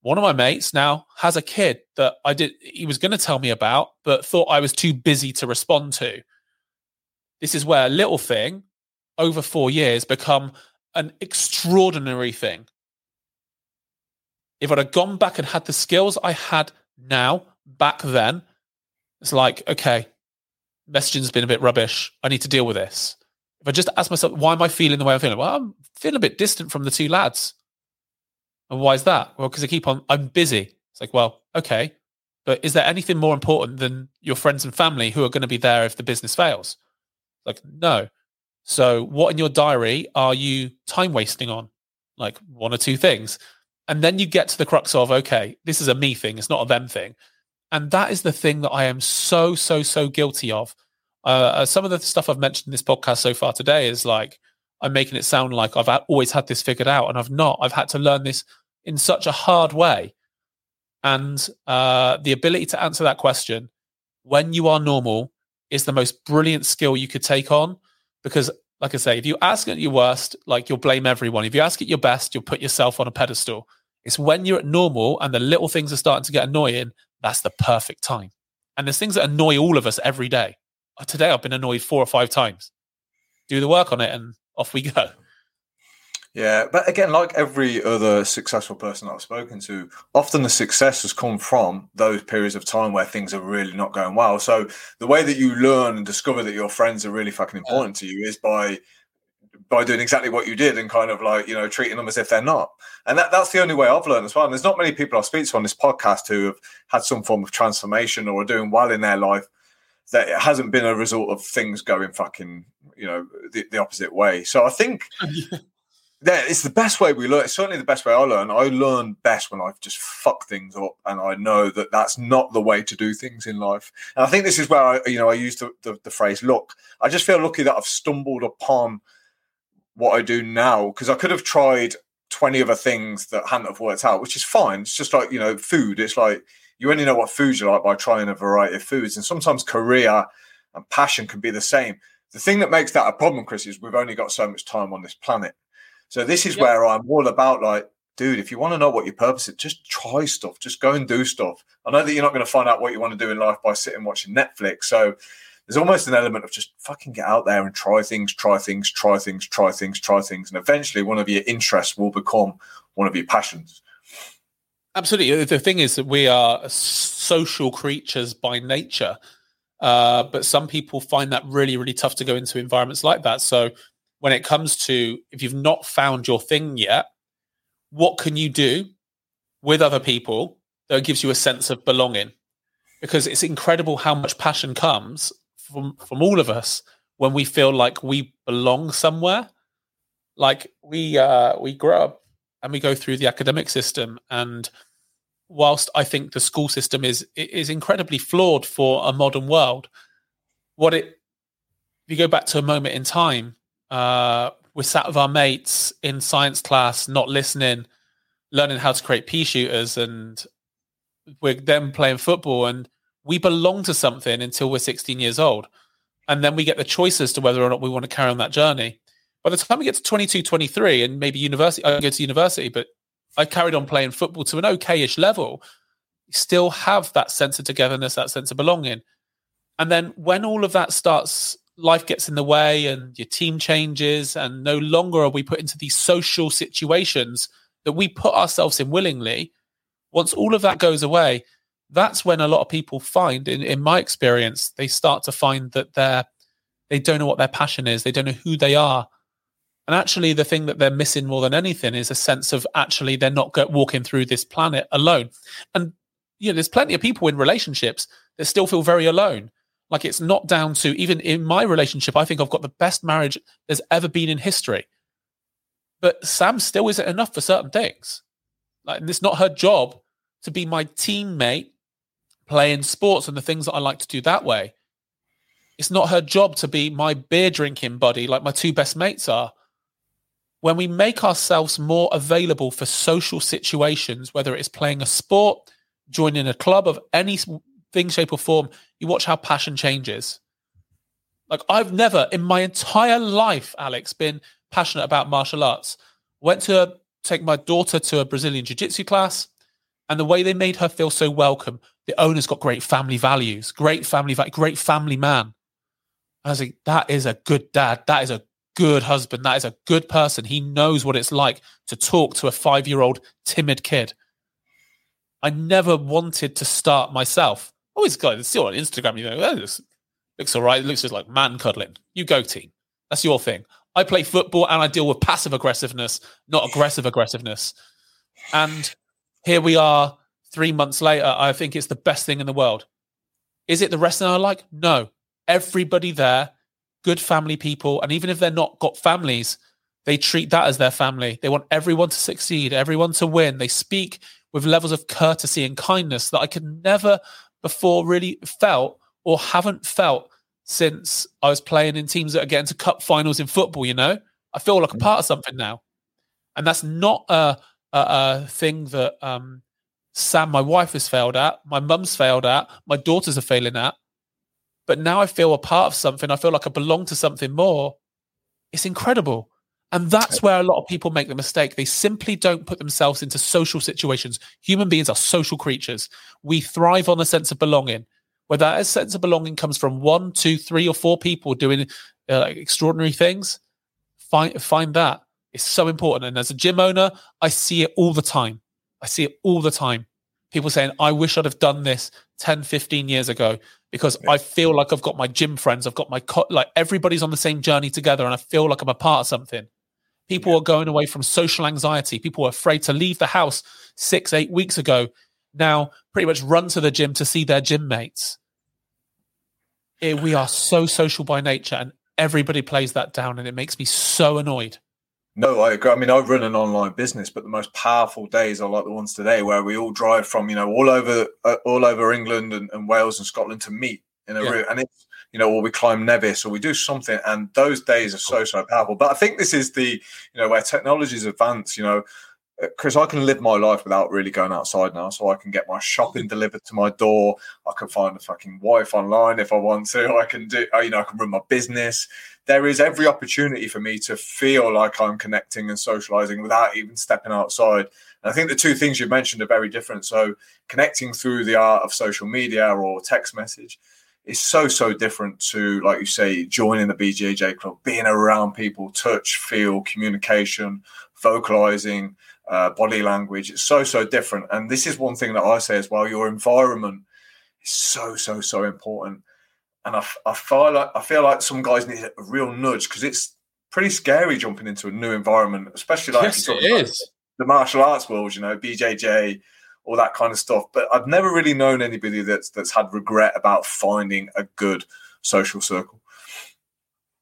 one of my mates now has a kid that I did he was going to tell me about, but thought I was too busy to respond to. This is where a little thing over four years become an extraordinary thing. If I'd have gone back and had the skills I had now back then, it's like, okay, messaging's been a bit rubbish. I need to deal with this. If I just ask myself, why am I feeling the way I'm feeling? Well, I'm feeling a bit distant from the two lads. And why is that? Well, because I keep on, I'm busy. It's like, well, okay. But is there anything more important than your friends and family who are going to be there if the business fails? Like, no. So, what in your diary are you time wasting on? Like one or two things. And then you get to the crux of, okay, this is a me thing, it's not a them thing. And that is the thing that I am so, so, so guilty of. Uh, uh some of the stuff I've mentioned in this podcast so far today is like, I'm making it sound like I've always had this figured out, and I've not. I've had to learn this in such a hard way. And uh, the ability to answer that question when you are normal is the most brilliant skill you could take on. Because, like I say, if you ask at your worst, like you'll blame everyone. If you ask at your best, you'll put yourself on a pedestal. It's when you're at normal and the little things are starting to get annoying, that's the perfect time. And there's things that annoy all of us every day. Uh, today, I've been annoyed four or five times. Do the work on it, and off we go. Yeah, but again, like every other successful person that I've spoken to, often the success has come from those periods of time where things are really not going well. So the way that you learn and discover that your friends are really fucking important yeah. to you is by by doing exactly what you did and kind of like you know treating them as if they're not. And that, that's the only way I've learned as well. And there's not many people I speak to on this podcast who have had some form of transformation or are doing well in their life that it hasn't been a result of things going fucking you know the, the opposite way. So I think *laughs* that it's the best way we learn. It's certainly the best way I learn. I learn best when I've just fucked things up, and I know that that's not the way to do things in life. And I think this is where I, you know, I use the, the, the phrase "look." I just feel lucky that I've stumbled upon what I do now because I could have tried twenty other things that hadn't have worked out, which is fine. It's just like you know, food. It's like you only know what foods you like by trying a variety of foods, and sometimes career and passion can be the same. The thing that makes that a problem, Chris, is we've only got so much time on this planet so this is yep. where I'm all about like, dude, if you want to know what your purpose is, just try stuff. Just go and do stuff. I know that you're not going to find out what you want to do in life by sitting watching Netflix. So there's almost an element of just fucking get out there and try things, try things, try things, try things, try things. And eventually one of your interests will become one of your passions. Absolutely. The thing is that we are social creatures by nature. Uh, but some people find that really, really tough to go into environments like that. So when it comes to if you've not found your thing yet, what can you do with other people that gives you a sense of belonging? Because it's incredible how much passion comes from from all of us when we feel like we belong somewhere. Like we uh, we grow up and we go through the academic system, and whilst I think the school system is is incredibly flawed for a modern world, what it if you go back to a moment in time uh, we're sat with our mates in science class, not listening, learning how to create pea shooters, and we're then playing football. And we belong to something until we're 16 years old. And then we get the choice as to whether or not we want to carry on that journey. By the time we get to 22, 23, and maybe university, I go to university, but I carried on playing football to an okay-ish level. Still have that sense of togetherness, that sense of belonging. And then when all of that starts life gets in the way and your team changes and no longer are we put into these social situations that we put ourselves in willingly once all of that goes away that's when a lot of people find in, in my experience they start to find that they're they don't know what their passion is they don't know who they are and actually the thing that they're missing more than anything is a sense of actually they're not walking through this planet alone and you know there's plenty of people in relationships that still feel very alone like it's not down to even in my relationship, I think I've got the best marriage there's ever been in history. But Sam still isn't enough for certain things. Like it's not her job to be my teammate playing sports and the things that I like to do that way. It's not her job to be my beer drinking buddy like my two best mates are. When we make ourselves more available for social situations, whether it's playing a sport, joining a club of any thing, shape, or form, you watch how passion changes. Like I've never in my entire life, Alex, been passionate about martial arts. Went to take my daughter to a Brazilian jiu-jitsu class, and the way they made her feel so welcome. The owner's got great family values, great family, great family man. I was like, that is a good dad. That is a good husband. That is a good person. He knows what it's like to talk to a five-year-old timid kid. I never wanted to start myself always got it's still on Instagram. You know, oh, this looks all right. It looks just like man cuddling. You go team. That's your thing. I play football and I deal with passive aggressiveness, not aggressive aggressiveness. And here we are three months later. I think it's the best thing in the world. Is it the wrestling I like? No. Everybody there, good family people. And even if they're not got families, they treat that as their family. They want everyone to succeed, everyone to win. They speak with levels of courtesy and kindness that I could never before really felt or haven't felt since I was playing in teams that are getting to cup finals in football. You know, I feel like a mm. part of something now, and that's not a a, a thing that um, Sam, my wife, has failed at. My mum's failed at. My daughters are failing at. But now I feel a part of something. I feel like I belong to something more. It's incredible. And that's where a lot of people make the mistake. They simply don't put themselves into social situations. Human beings are social creatures. We thrive on a sense of belonging. Whether that sense of belonging comes from one, two, three, or four people doing uh, extraordinary things, find find that. It's so important. And as a gym owner, I see it all the time. I see it all the time. People saying, I wish I'd have done this 10, 15 years ago because I feel like I've got my gym friends. I've got my, co- like everybody's on the same journey together and I feel like I'm a part of something. People yeah. are going away from social anxiety. People are afraid to leave the house six, eight weeks ago. Now, pretty much run to the gym to see their gym mates. It, we are so social by nature, and everybody plays that down, and it makes me so annoyed. No, I agree. I mean, I run an online business, but the most powerful days are like the ones today, where we all drive from you know all over uh, all over England and, and, Wales and Scotland to meet in a yeah. route, and it's you know, or we climb Nevis, or we do something, and those days are so so powerful. But I think this is the you know where technology is advanced. You know, because uh, I can live my life without really going outside now, so I can get my shopping delivered to my door. I can find a fucking wife online if I want to. I can do, uh, you know, I can run my business. There is every opportunity for me to feel like I'm connecting and socializing without even stepping outside. And I think the two things you mentioned are very different. So connecting through the art of social media or text message is so so different to like you say joining the BJJ club, being around people, touch, feel, communication, vocalizing, uh, body language. It's so so different, and this is one thing that I say as well. Your environment is so so so important, and I, I feel like I feel like some guys need a real nudge because it's pretty scary jumping into a new environment, especially like yes, it is. the martial arts world. You know, BJJ all that kind of stuff. But I've never really known anybody that's that's had regret about finding a good social circle.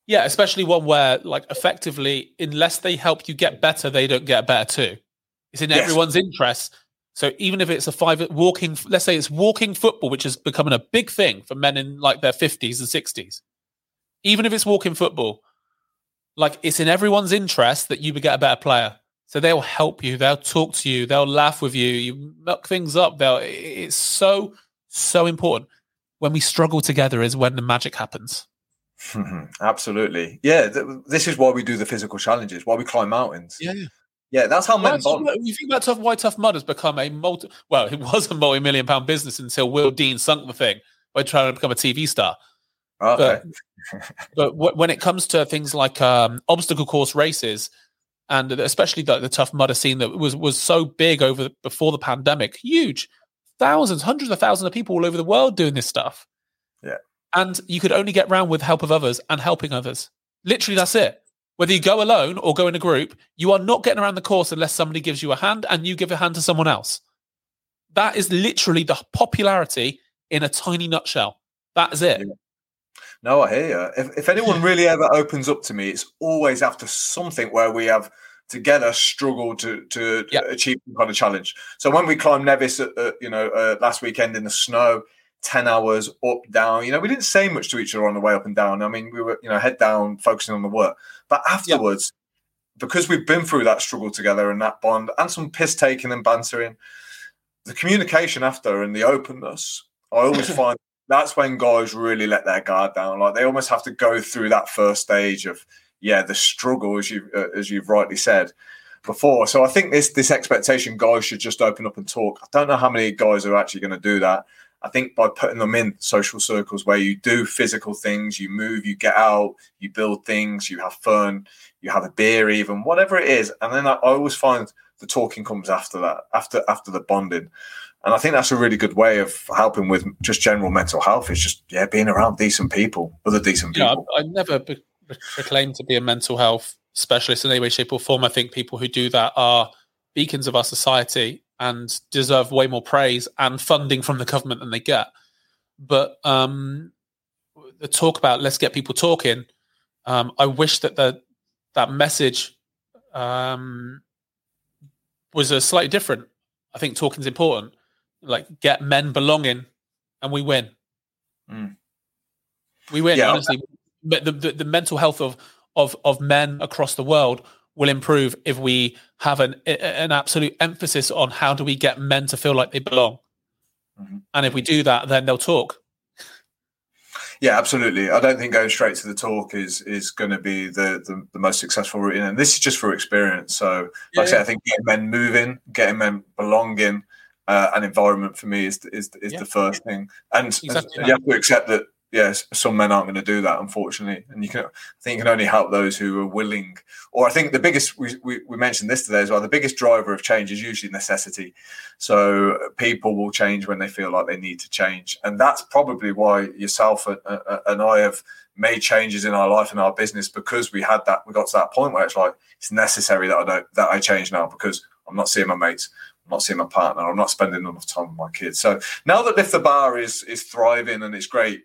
Yeah, especially one where, like, effectively, unless they help you get better, they don't get better too. It's in yes. everyone's interest. So even if it's a five walking, let's say it's walking football, which is becoming a big thing for men in like their fifties and sixties. Even if it's walking football, like it's in everyone's interest that you get a better player. So they'll help you, they'll talk to you, they'll laugh with you, you muck things up. They'll it's so, so important. When we struggle together is when the magic happens. *laughs* Absolutely. Yeah. Th- this is why we do the physical challenges, why we climb mountains. Yeah. Yeah, that's how men bond. You think about tough, why Tough Mud has become a multi? Well, it was a multi-million pound business until Will Dean sunk the thing by trying to become a TV star. Okay. *laughs* But, but when it comes to things like um, obstacle course races, and especially the, the tough mudder scene that was was so big over before the pandemic, huge, thousands, hundreds of thousands of people all over the world doing this stuff. Yeah, and you could only get around with help of others and helping others. Literally, that's it. Whether you go alone or go in a group, you are not getting around the course unless somebody gives you a hand and you give a hand to someone else. That is literally the popularity in a tiny nutshell. That is it. Yeah. No, I hear you. If, if anyone *laughs* really ever opens up to me, it's always after something where we have together struggled to to achieve some kind of challenge. So when we climbed Nevis, uh, you know, uh, last weekend in the snow, ten hours up down. You know, we didn't say much to each other on the way up and down. I mean, we were you know head down, focusing on the work. But afterwards, yep. because we've been through that struggle together and that bond, and some piss taking and bantering, the communication after and the openness, I always *laughs* find that's when guys really let their guard down. Like they almost have to go through that first stage of yeah, the struggle as you uh, as you've rightly said before. So I think this this expectation guys should just open up and talk. I don't know how many guys are actually going to do that. I think by putting them in social circles where you do physical things, you move, you get out, you build things, you have fun, you have a beer, even whatever it is, and then I, always find the talking comes after that, after after the bonding. And I think that's a really good way of helping with just general mental health. It's just yeah, being around decent people, other decent people. I, I never be- proclaim to be a mental health specialist in any way, shape, or form. I think people who do that are beacons of our society and deserve way more praise and funding from the government than they get. But um, the talk about let's get people talking, um, I wish that the, that message um, was a slightly different. I think talking is important. Like get men belonging, and we win. Mm. We win. Yeah, honestly, okay. the, the the mental health of of of men across the world will improve if we have an an absolute emphasis on how do we get men to feel like they belong. Mm-hmm. And if we do that, then they'll talk. Yeah, absolutely. I don't think going straight to the talk is is going to be the, the, the most successful route, and this is just for experience. So, like yeah, I said, I think getting men moving, getting men belonging, uh, an environment for me is is is yeah. the first thing, and, exactly. and you have to accept that yes, some men aren't going to do that, unfortunately. And you can, I think, you can only help those who are willing. Or I think the biggest, we, we, we, mentioned this today as well, the biggest driver of change is usually necessity. So people will change when they feel like they need to change. And that's probably why yourself and, uh, and I have made changes in our life and our business because we had that, we got to that point where it's like, it's necessary that I don't, that I change now because I'm not seeing my mates. I'm not seeing my partner. I'm not spending enough time with my kids. So now that Lift the Bar is is thriving and it's great,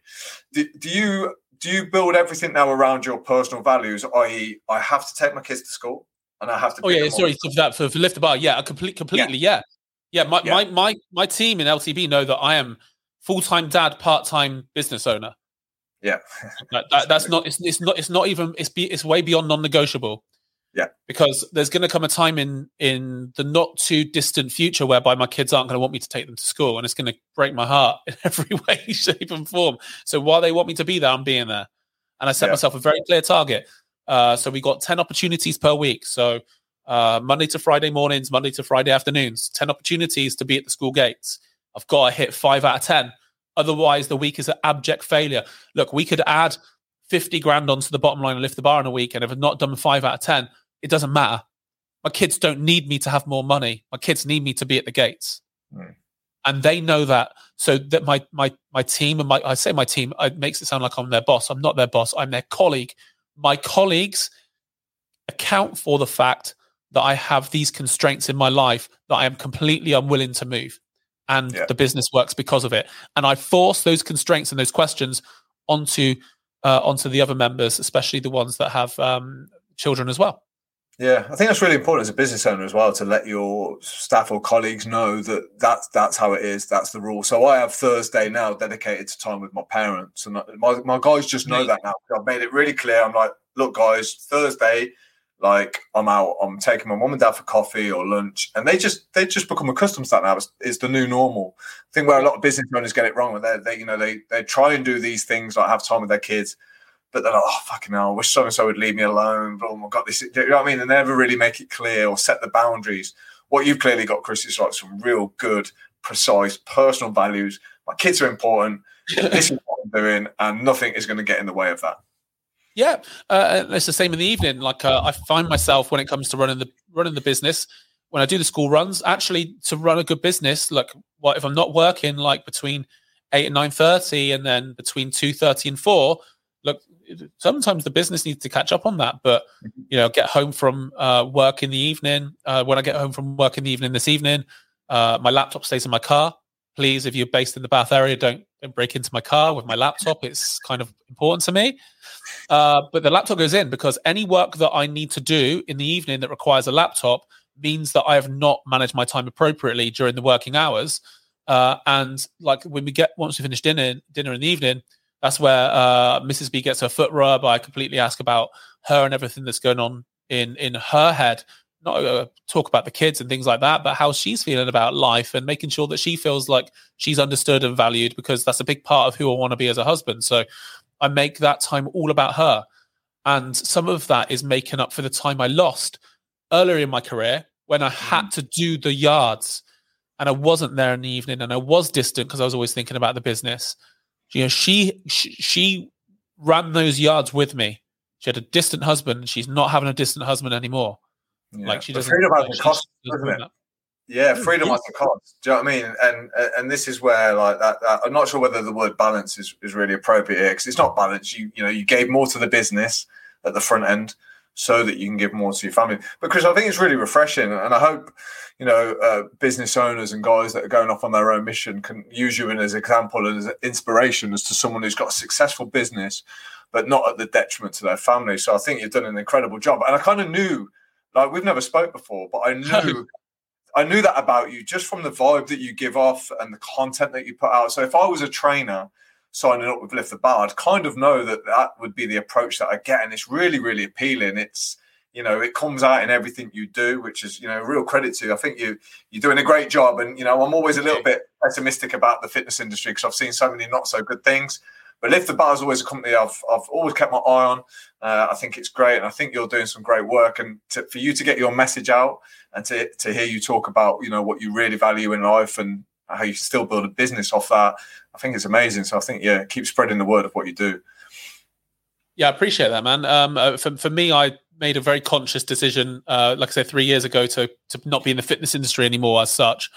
do, do you do you build everything now around your personal values? I.e., I have to take my kids to school and I have to. Oh yeah, sorry for that for, for Lift the Bar. Yeah, complete, completely. Yeah, yeah. yeah my, yeah. my my my team in LTB know that I am full time dad, part time business owner. Yeah, that, that, that's not. It's, it's not. It's not even. It's be. It's way beyond non negotiable. Yeah. Because there's going to come a time in in the not too distant future whereby my kids aren't going to want me to take them to school, and it's going to break my heart *laughs* in every way, shape, and form. So while they want me to be there, I'm being there, and I set yeah. myself a very clear target. Uh, so we got ten opportunities per week. So uh, Monday to Friday mornings, Monday to Friday afternoons, ten opportunities to be at the school gates. I've got to hit five out of ten. Otherwise, the week is an abject failure. Look, we could add 50 grand onto the bottom line and Lift the Bar in a week, and if I've not done five out of 10, it doesn't matter. My kids don't need me to have more money. My kids need me to be at the gates. Mm. And they know that. So that my my my team and my I say my team, it makes it sound like I'm their boss. I'm not their boss, I'm their colleague. My colleagues account for the fact that I have these constraints in my life that I am completely unwilling to move. And yeah. the business works because of it. And I force those constraints and those questions onto uh, onto the other members, especially the ones that have um, children as well. Yeah, I think that's really important as a business owner as well to let your staff or colleagues know that that's that's how it is. That's the rule. So I have Thursday now dedicated to time with my parents, and my my guys just know that now. I've made it really clear. I'm like, look, guys, Thursday, like I'm out. I'm taking my mom and dad for coffee or lunch, and they just they just become accustomed to that now. It's, it's the new normal. I think where a lot of business owners get it wrong, they they you know they they try and do these things like have time with their kids but they're like, oh, fucking hell, I wish so and so would leave me alone. But oh, I've got this. You know what I mean? They never really make it clear or set the boundaries. What you've clearly got, Chris, is like some real good, precise, personal values. My kids are important. *laughs* this is what I'm doing, and nothing is going to get in the way of that. Yeah, uh, it's the same in the evening. Like uh, I find myself when it comes to running the running the business, when I do the school runs, actually to run a good business, like what if I'm not working like between eight and nine thirty, and then between two thirty and four, look, sometimes the business needs to catch up on that. But you know, get home from uh, work in the evening. Uh, when I get home from work in the evening this evening, uh, my laptop stays in my car. Please, if you're based in the Bath area, don't, don't break into my car with my laptop. It's kind of important to me. Uh, but the laptop goes in because any work that I need to do in the evening that requires a laptop means that I have not managed my time appropriately during the working hours. Uh, and like when we get once we finish dinner dinner in the evening, that's where uh, Mrs. B gets her foot rub. I completely ask about her and everything that's going on in in her head. Not uh, talk about the kids and things like that, but how she's feeling about life and making sure that she feels like she's understood and valued because that's a big part of who I want to be as a husband. So I make that time all about her. And some of that is making up for the time I lost earlier in my career when I had mm-hmm. to do the yards and I wasn't there in the evening and I was distant because I was always thinking about the business you know, she, she she ran those yards with me. She had a distant husband. She's not having a distant husband anymore. Yeah. Like she doesn't. Freedom has a cost, doesn't it? Yeah, freedom has a cost. Do you know what I mean? And and this is where like that, that I'm not sure whether the word balance is, is really appropriate here because it's not balance. You you know you gave more to the business at the front end, so that you can give more to your family. But Chris, I think it's really refreshing, and I hope you know uh, business owners and guys that are going off on their own mission can use you in as an example and as inspiration as to someone who's got a successful business, but not at the detriment to their family. So I think you've done an incredible job, and I kind of knew, like we've never spoke before, but I knew. I knew that about you just from the vibe that you give off and the content that you put out. So if I was a trainer signing up with Lift the Bar, I'd kind of know that that would be the approach that I get, and it's really, really appealing. It's you know, it comes out in everything you do, which is you know, real credit to you. I think you you're doing a great job, and you know, I'm always a little bit pessimistic about the fitness industry because I've seen so many not so good things. But Lift the Bar is always a company I've I've always kept my eye on. Uh, I think it's great, and I think you're doing some great work. And to, for you to get your message out and to to hear you talk about you know what you really value in life and how you still build a business off that, I think it's amazing. So I think yeah, keep spreading the word of what you do. Yeah, I appreciate that, man. Um, uh, for for me, I made a very conscious decision, uh, like I said, three years ago, to to not be in the fitness industry anymore. As such,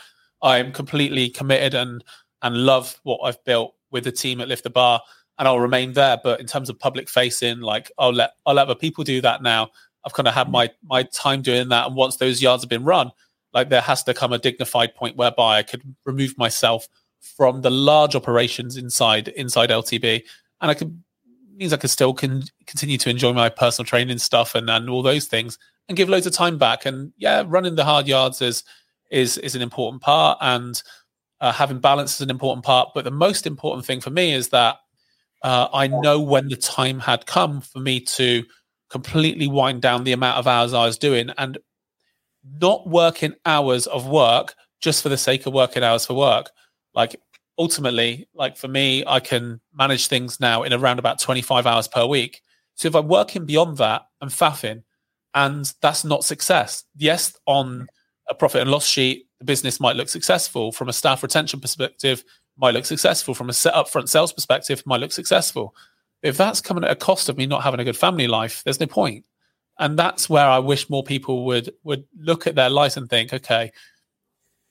I am completely committed and and love what I've built with the team at Lift the Bar, and I'll remain there. But in terms of public facing, like I'll let I'll let other people do that now. I've kind of had my my time doing that, and once those yards have been run, like there has to come a dignified point whereby I could remove myself from the large operations inside inside LTB, and I could means I could still can continue to enjoy my personal training stuff and and all those things, and give loads of time back. And yeah, running the hard yards is is is an important part, and uh, having balance is an important part. But the most important thing for me is that uh, I know when the time had come for me to completely wind down the amount of hours I was doing and not working hours of work just for the sake of working hours for work. Like ultimately, like for me, I can manage things now in around about 25 hours per week. So if I'm working beyond that, I'm faffing, and that's not success. Yes, on a profit and loss sheet, the business might look successful from a staff retention perspective, might look successful from a set up front sales perspective, might look successful. If that's coming at a cost of me not having a good family life, there's no point. And that's where I wish more people would would look at their life and think, okay,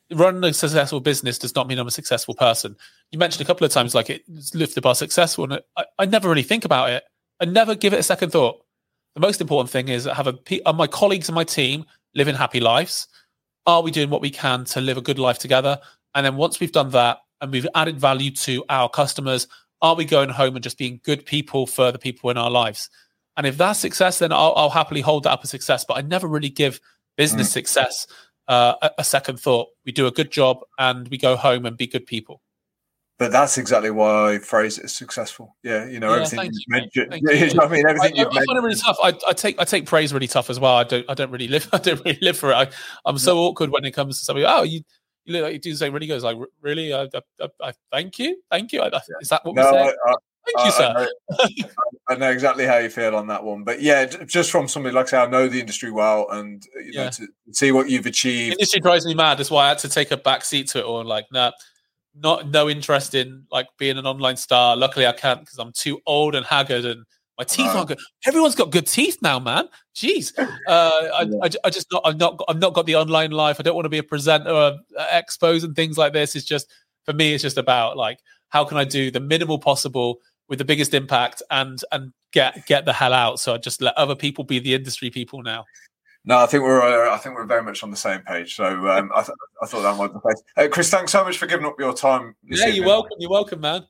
running a successful business does not mean I'm a successful person. You mentioned a couple of times like it's Lift the Bar successful, and I, I, never really think about it. I never give it a second thought. The most important thing is have a are my colleagues and my team living happy lives. Are we doing what we can to live a good life together? And then once we've done that and we've added value to our customers, are we going home and just being good people for the people in our lives? And if that's success, then I'll, I'll happily hold that up as success. But I never really give business mm. success uh, a, a second thought. We do a good job and we go home and be good people but that's exactly why I phrase it as successful. Yeah, you know yeah, everything you've you, mentioned. *laughs* you know I mean, everything I, you've I, I find it really tough. I, I, take I take praise really tough as well. I don't I don't really live *laughs* I don't really live for it. I, am so yeah. awkward when it comes to somebody. Oh, you you look like you do say really good. Like really, I, I, thank you, thank you. Is that what no, we say? Thank you, sir. I know, I know, exactly how you feel on that one, but yeah, just from somebody like I say, I know the industry well, and you know, to see what you've achieved. The industry drives me mad. That's why I had to take a back seat to it all. Like, nah, not no interest in like being an online star. Luckily, I can't because I'm too old and haggard, and my teeth aren't good. Everyone's got good teeth now, man. Jeez, uh, I, yeah. I, I, just not. I've not. I've not got the online life. I don't want to be a presenter, uh, expos, and things like this. It's just for me. It's just about like how can I do the minimal possible with the biggest impact and and get get the hell out. So I just let other people be the industry people now. No, I think we're uh, I think we're very much on the same page. So um, I, th- I thought that was the case. Uh, Chris, thanks so much for giving up your time. Yeah, evening. you're welcome. You're welcome, man.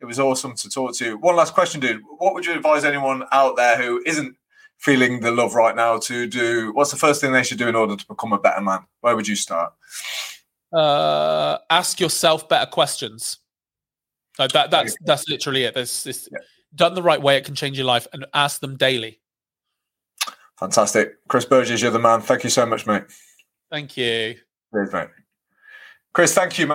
It was awesome to talk to you. One last question, dude. What would you advise anyone out there who isn't feeling the love right now to do? What's the first thing they should do in order to become a better man? Where would you start? Uh, ask yourself better questions. Like that, that's that's literally it. This, this yeah. done the right way, it can change your life, and ask them daily. Fantastic, Chris Burgess, you're the man. Thank you so much, mate. Thank you. Cheers, mate. Chris, thank you, mate.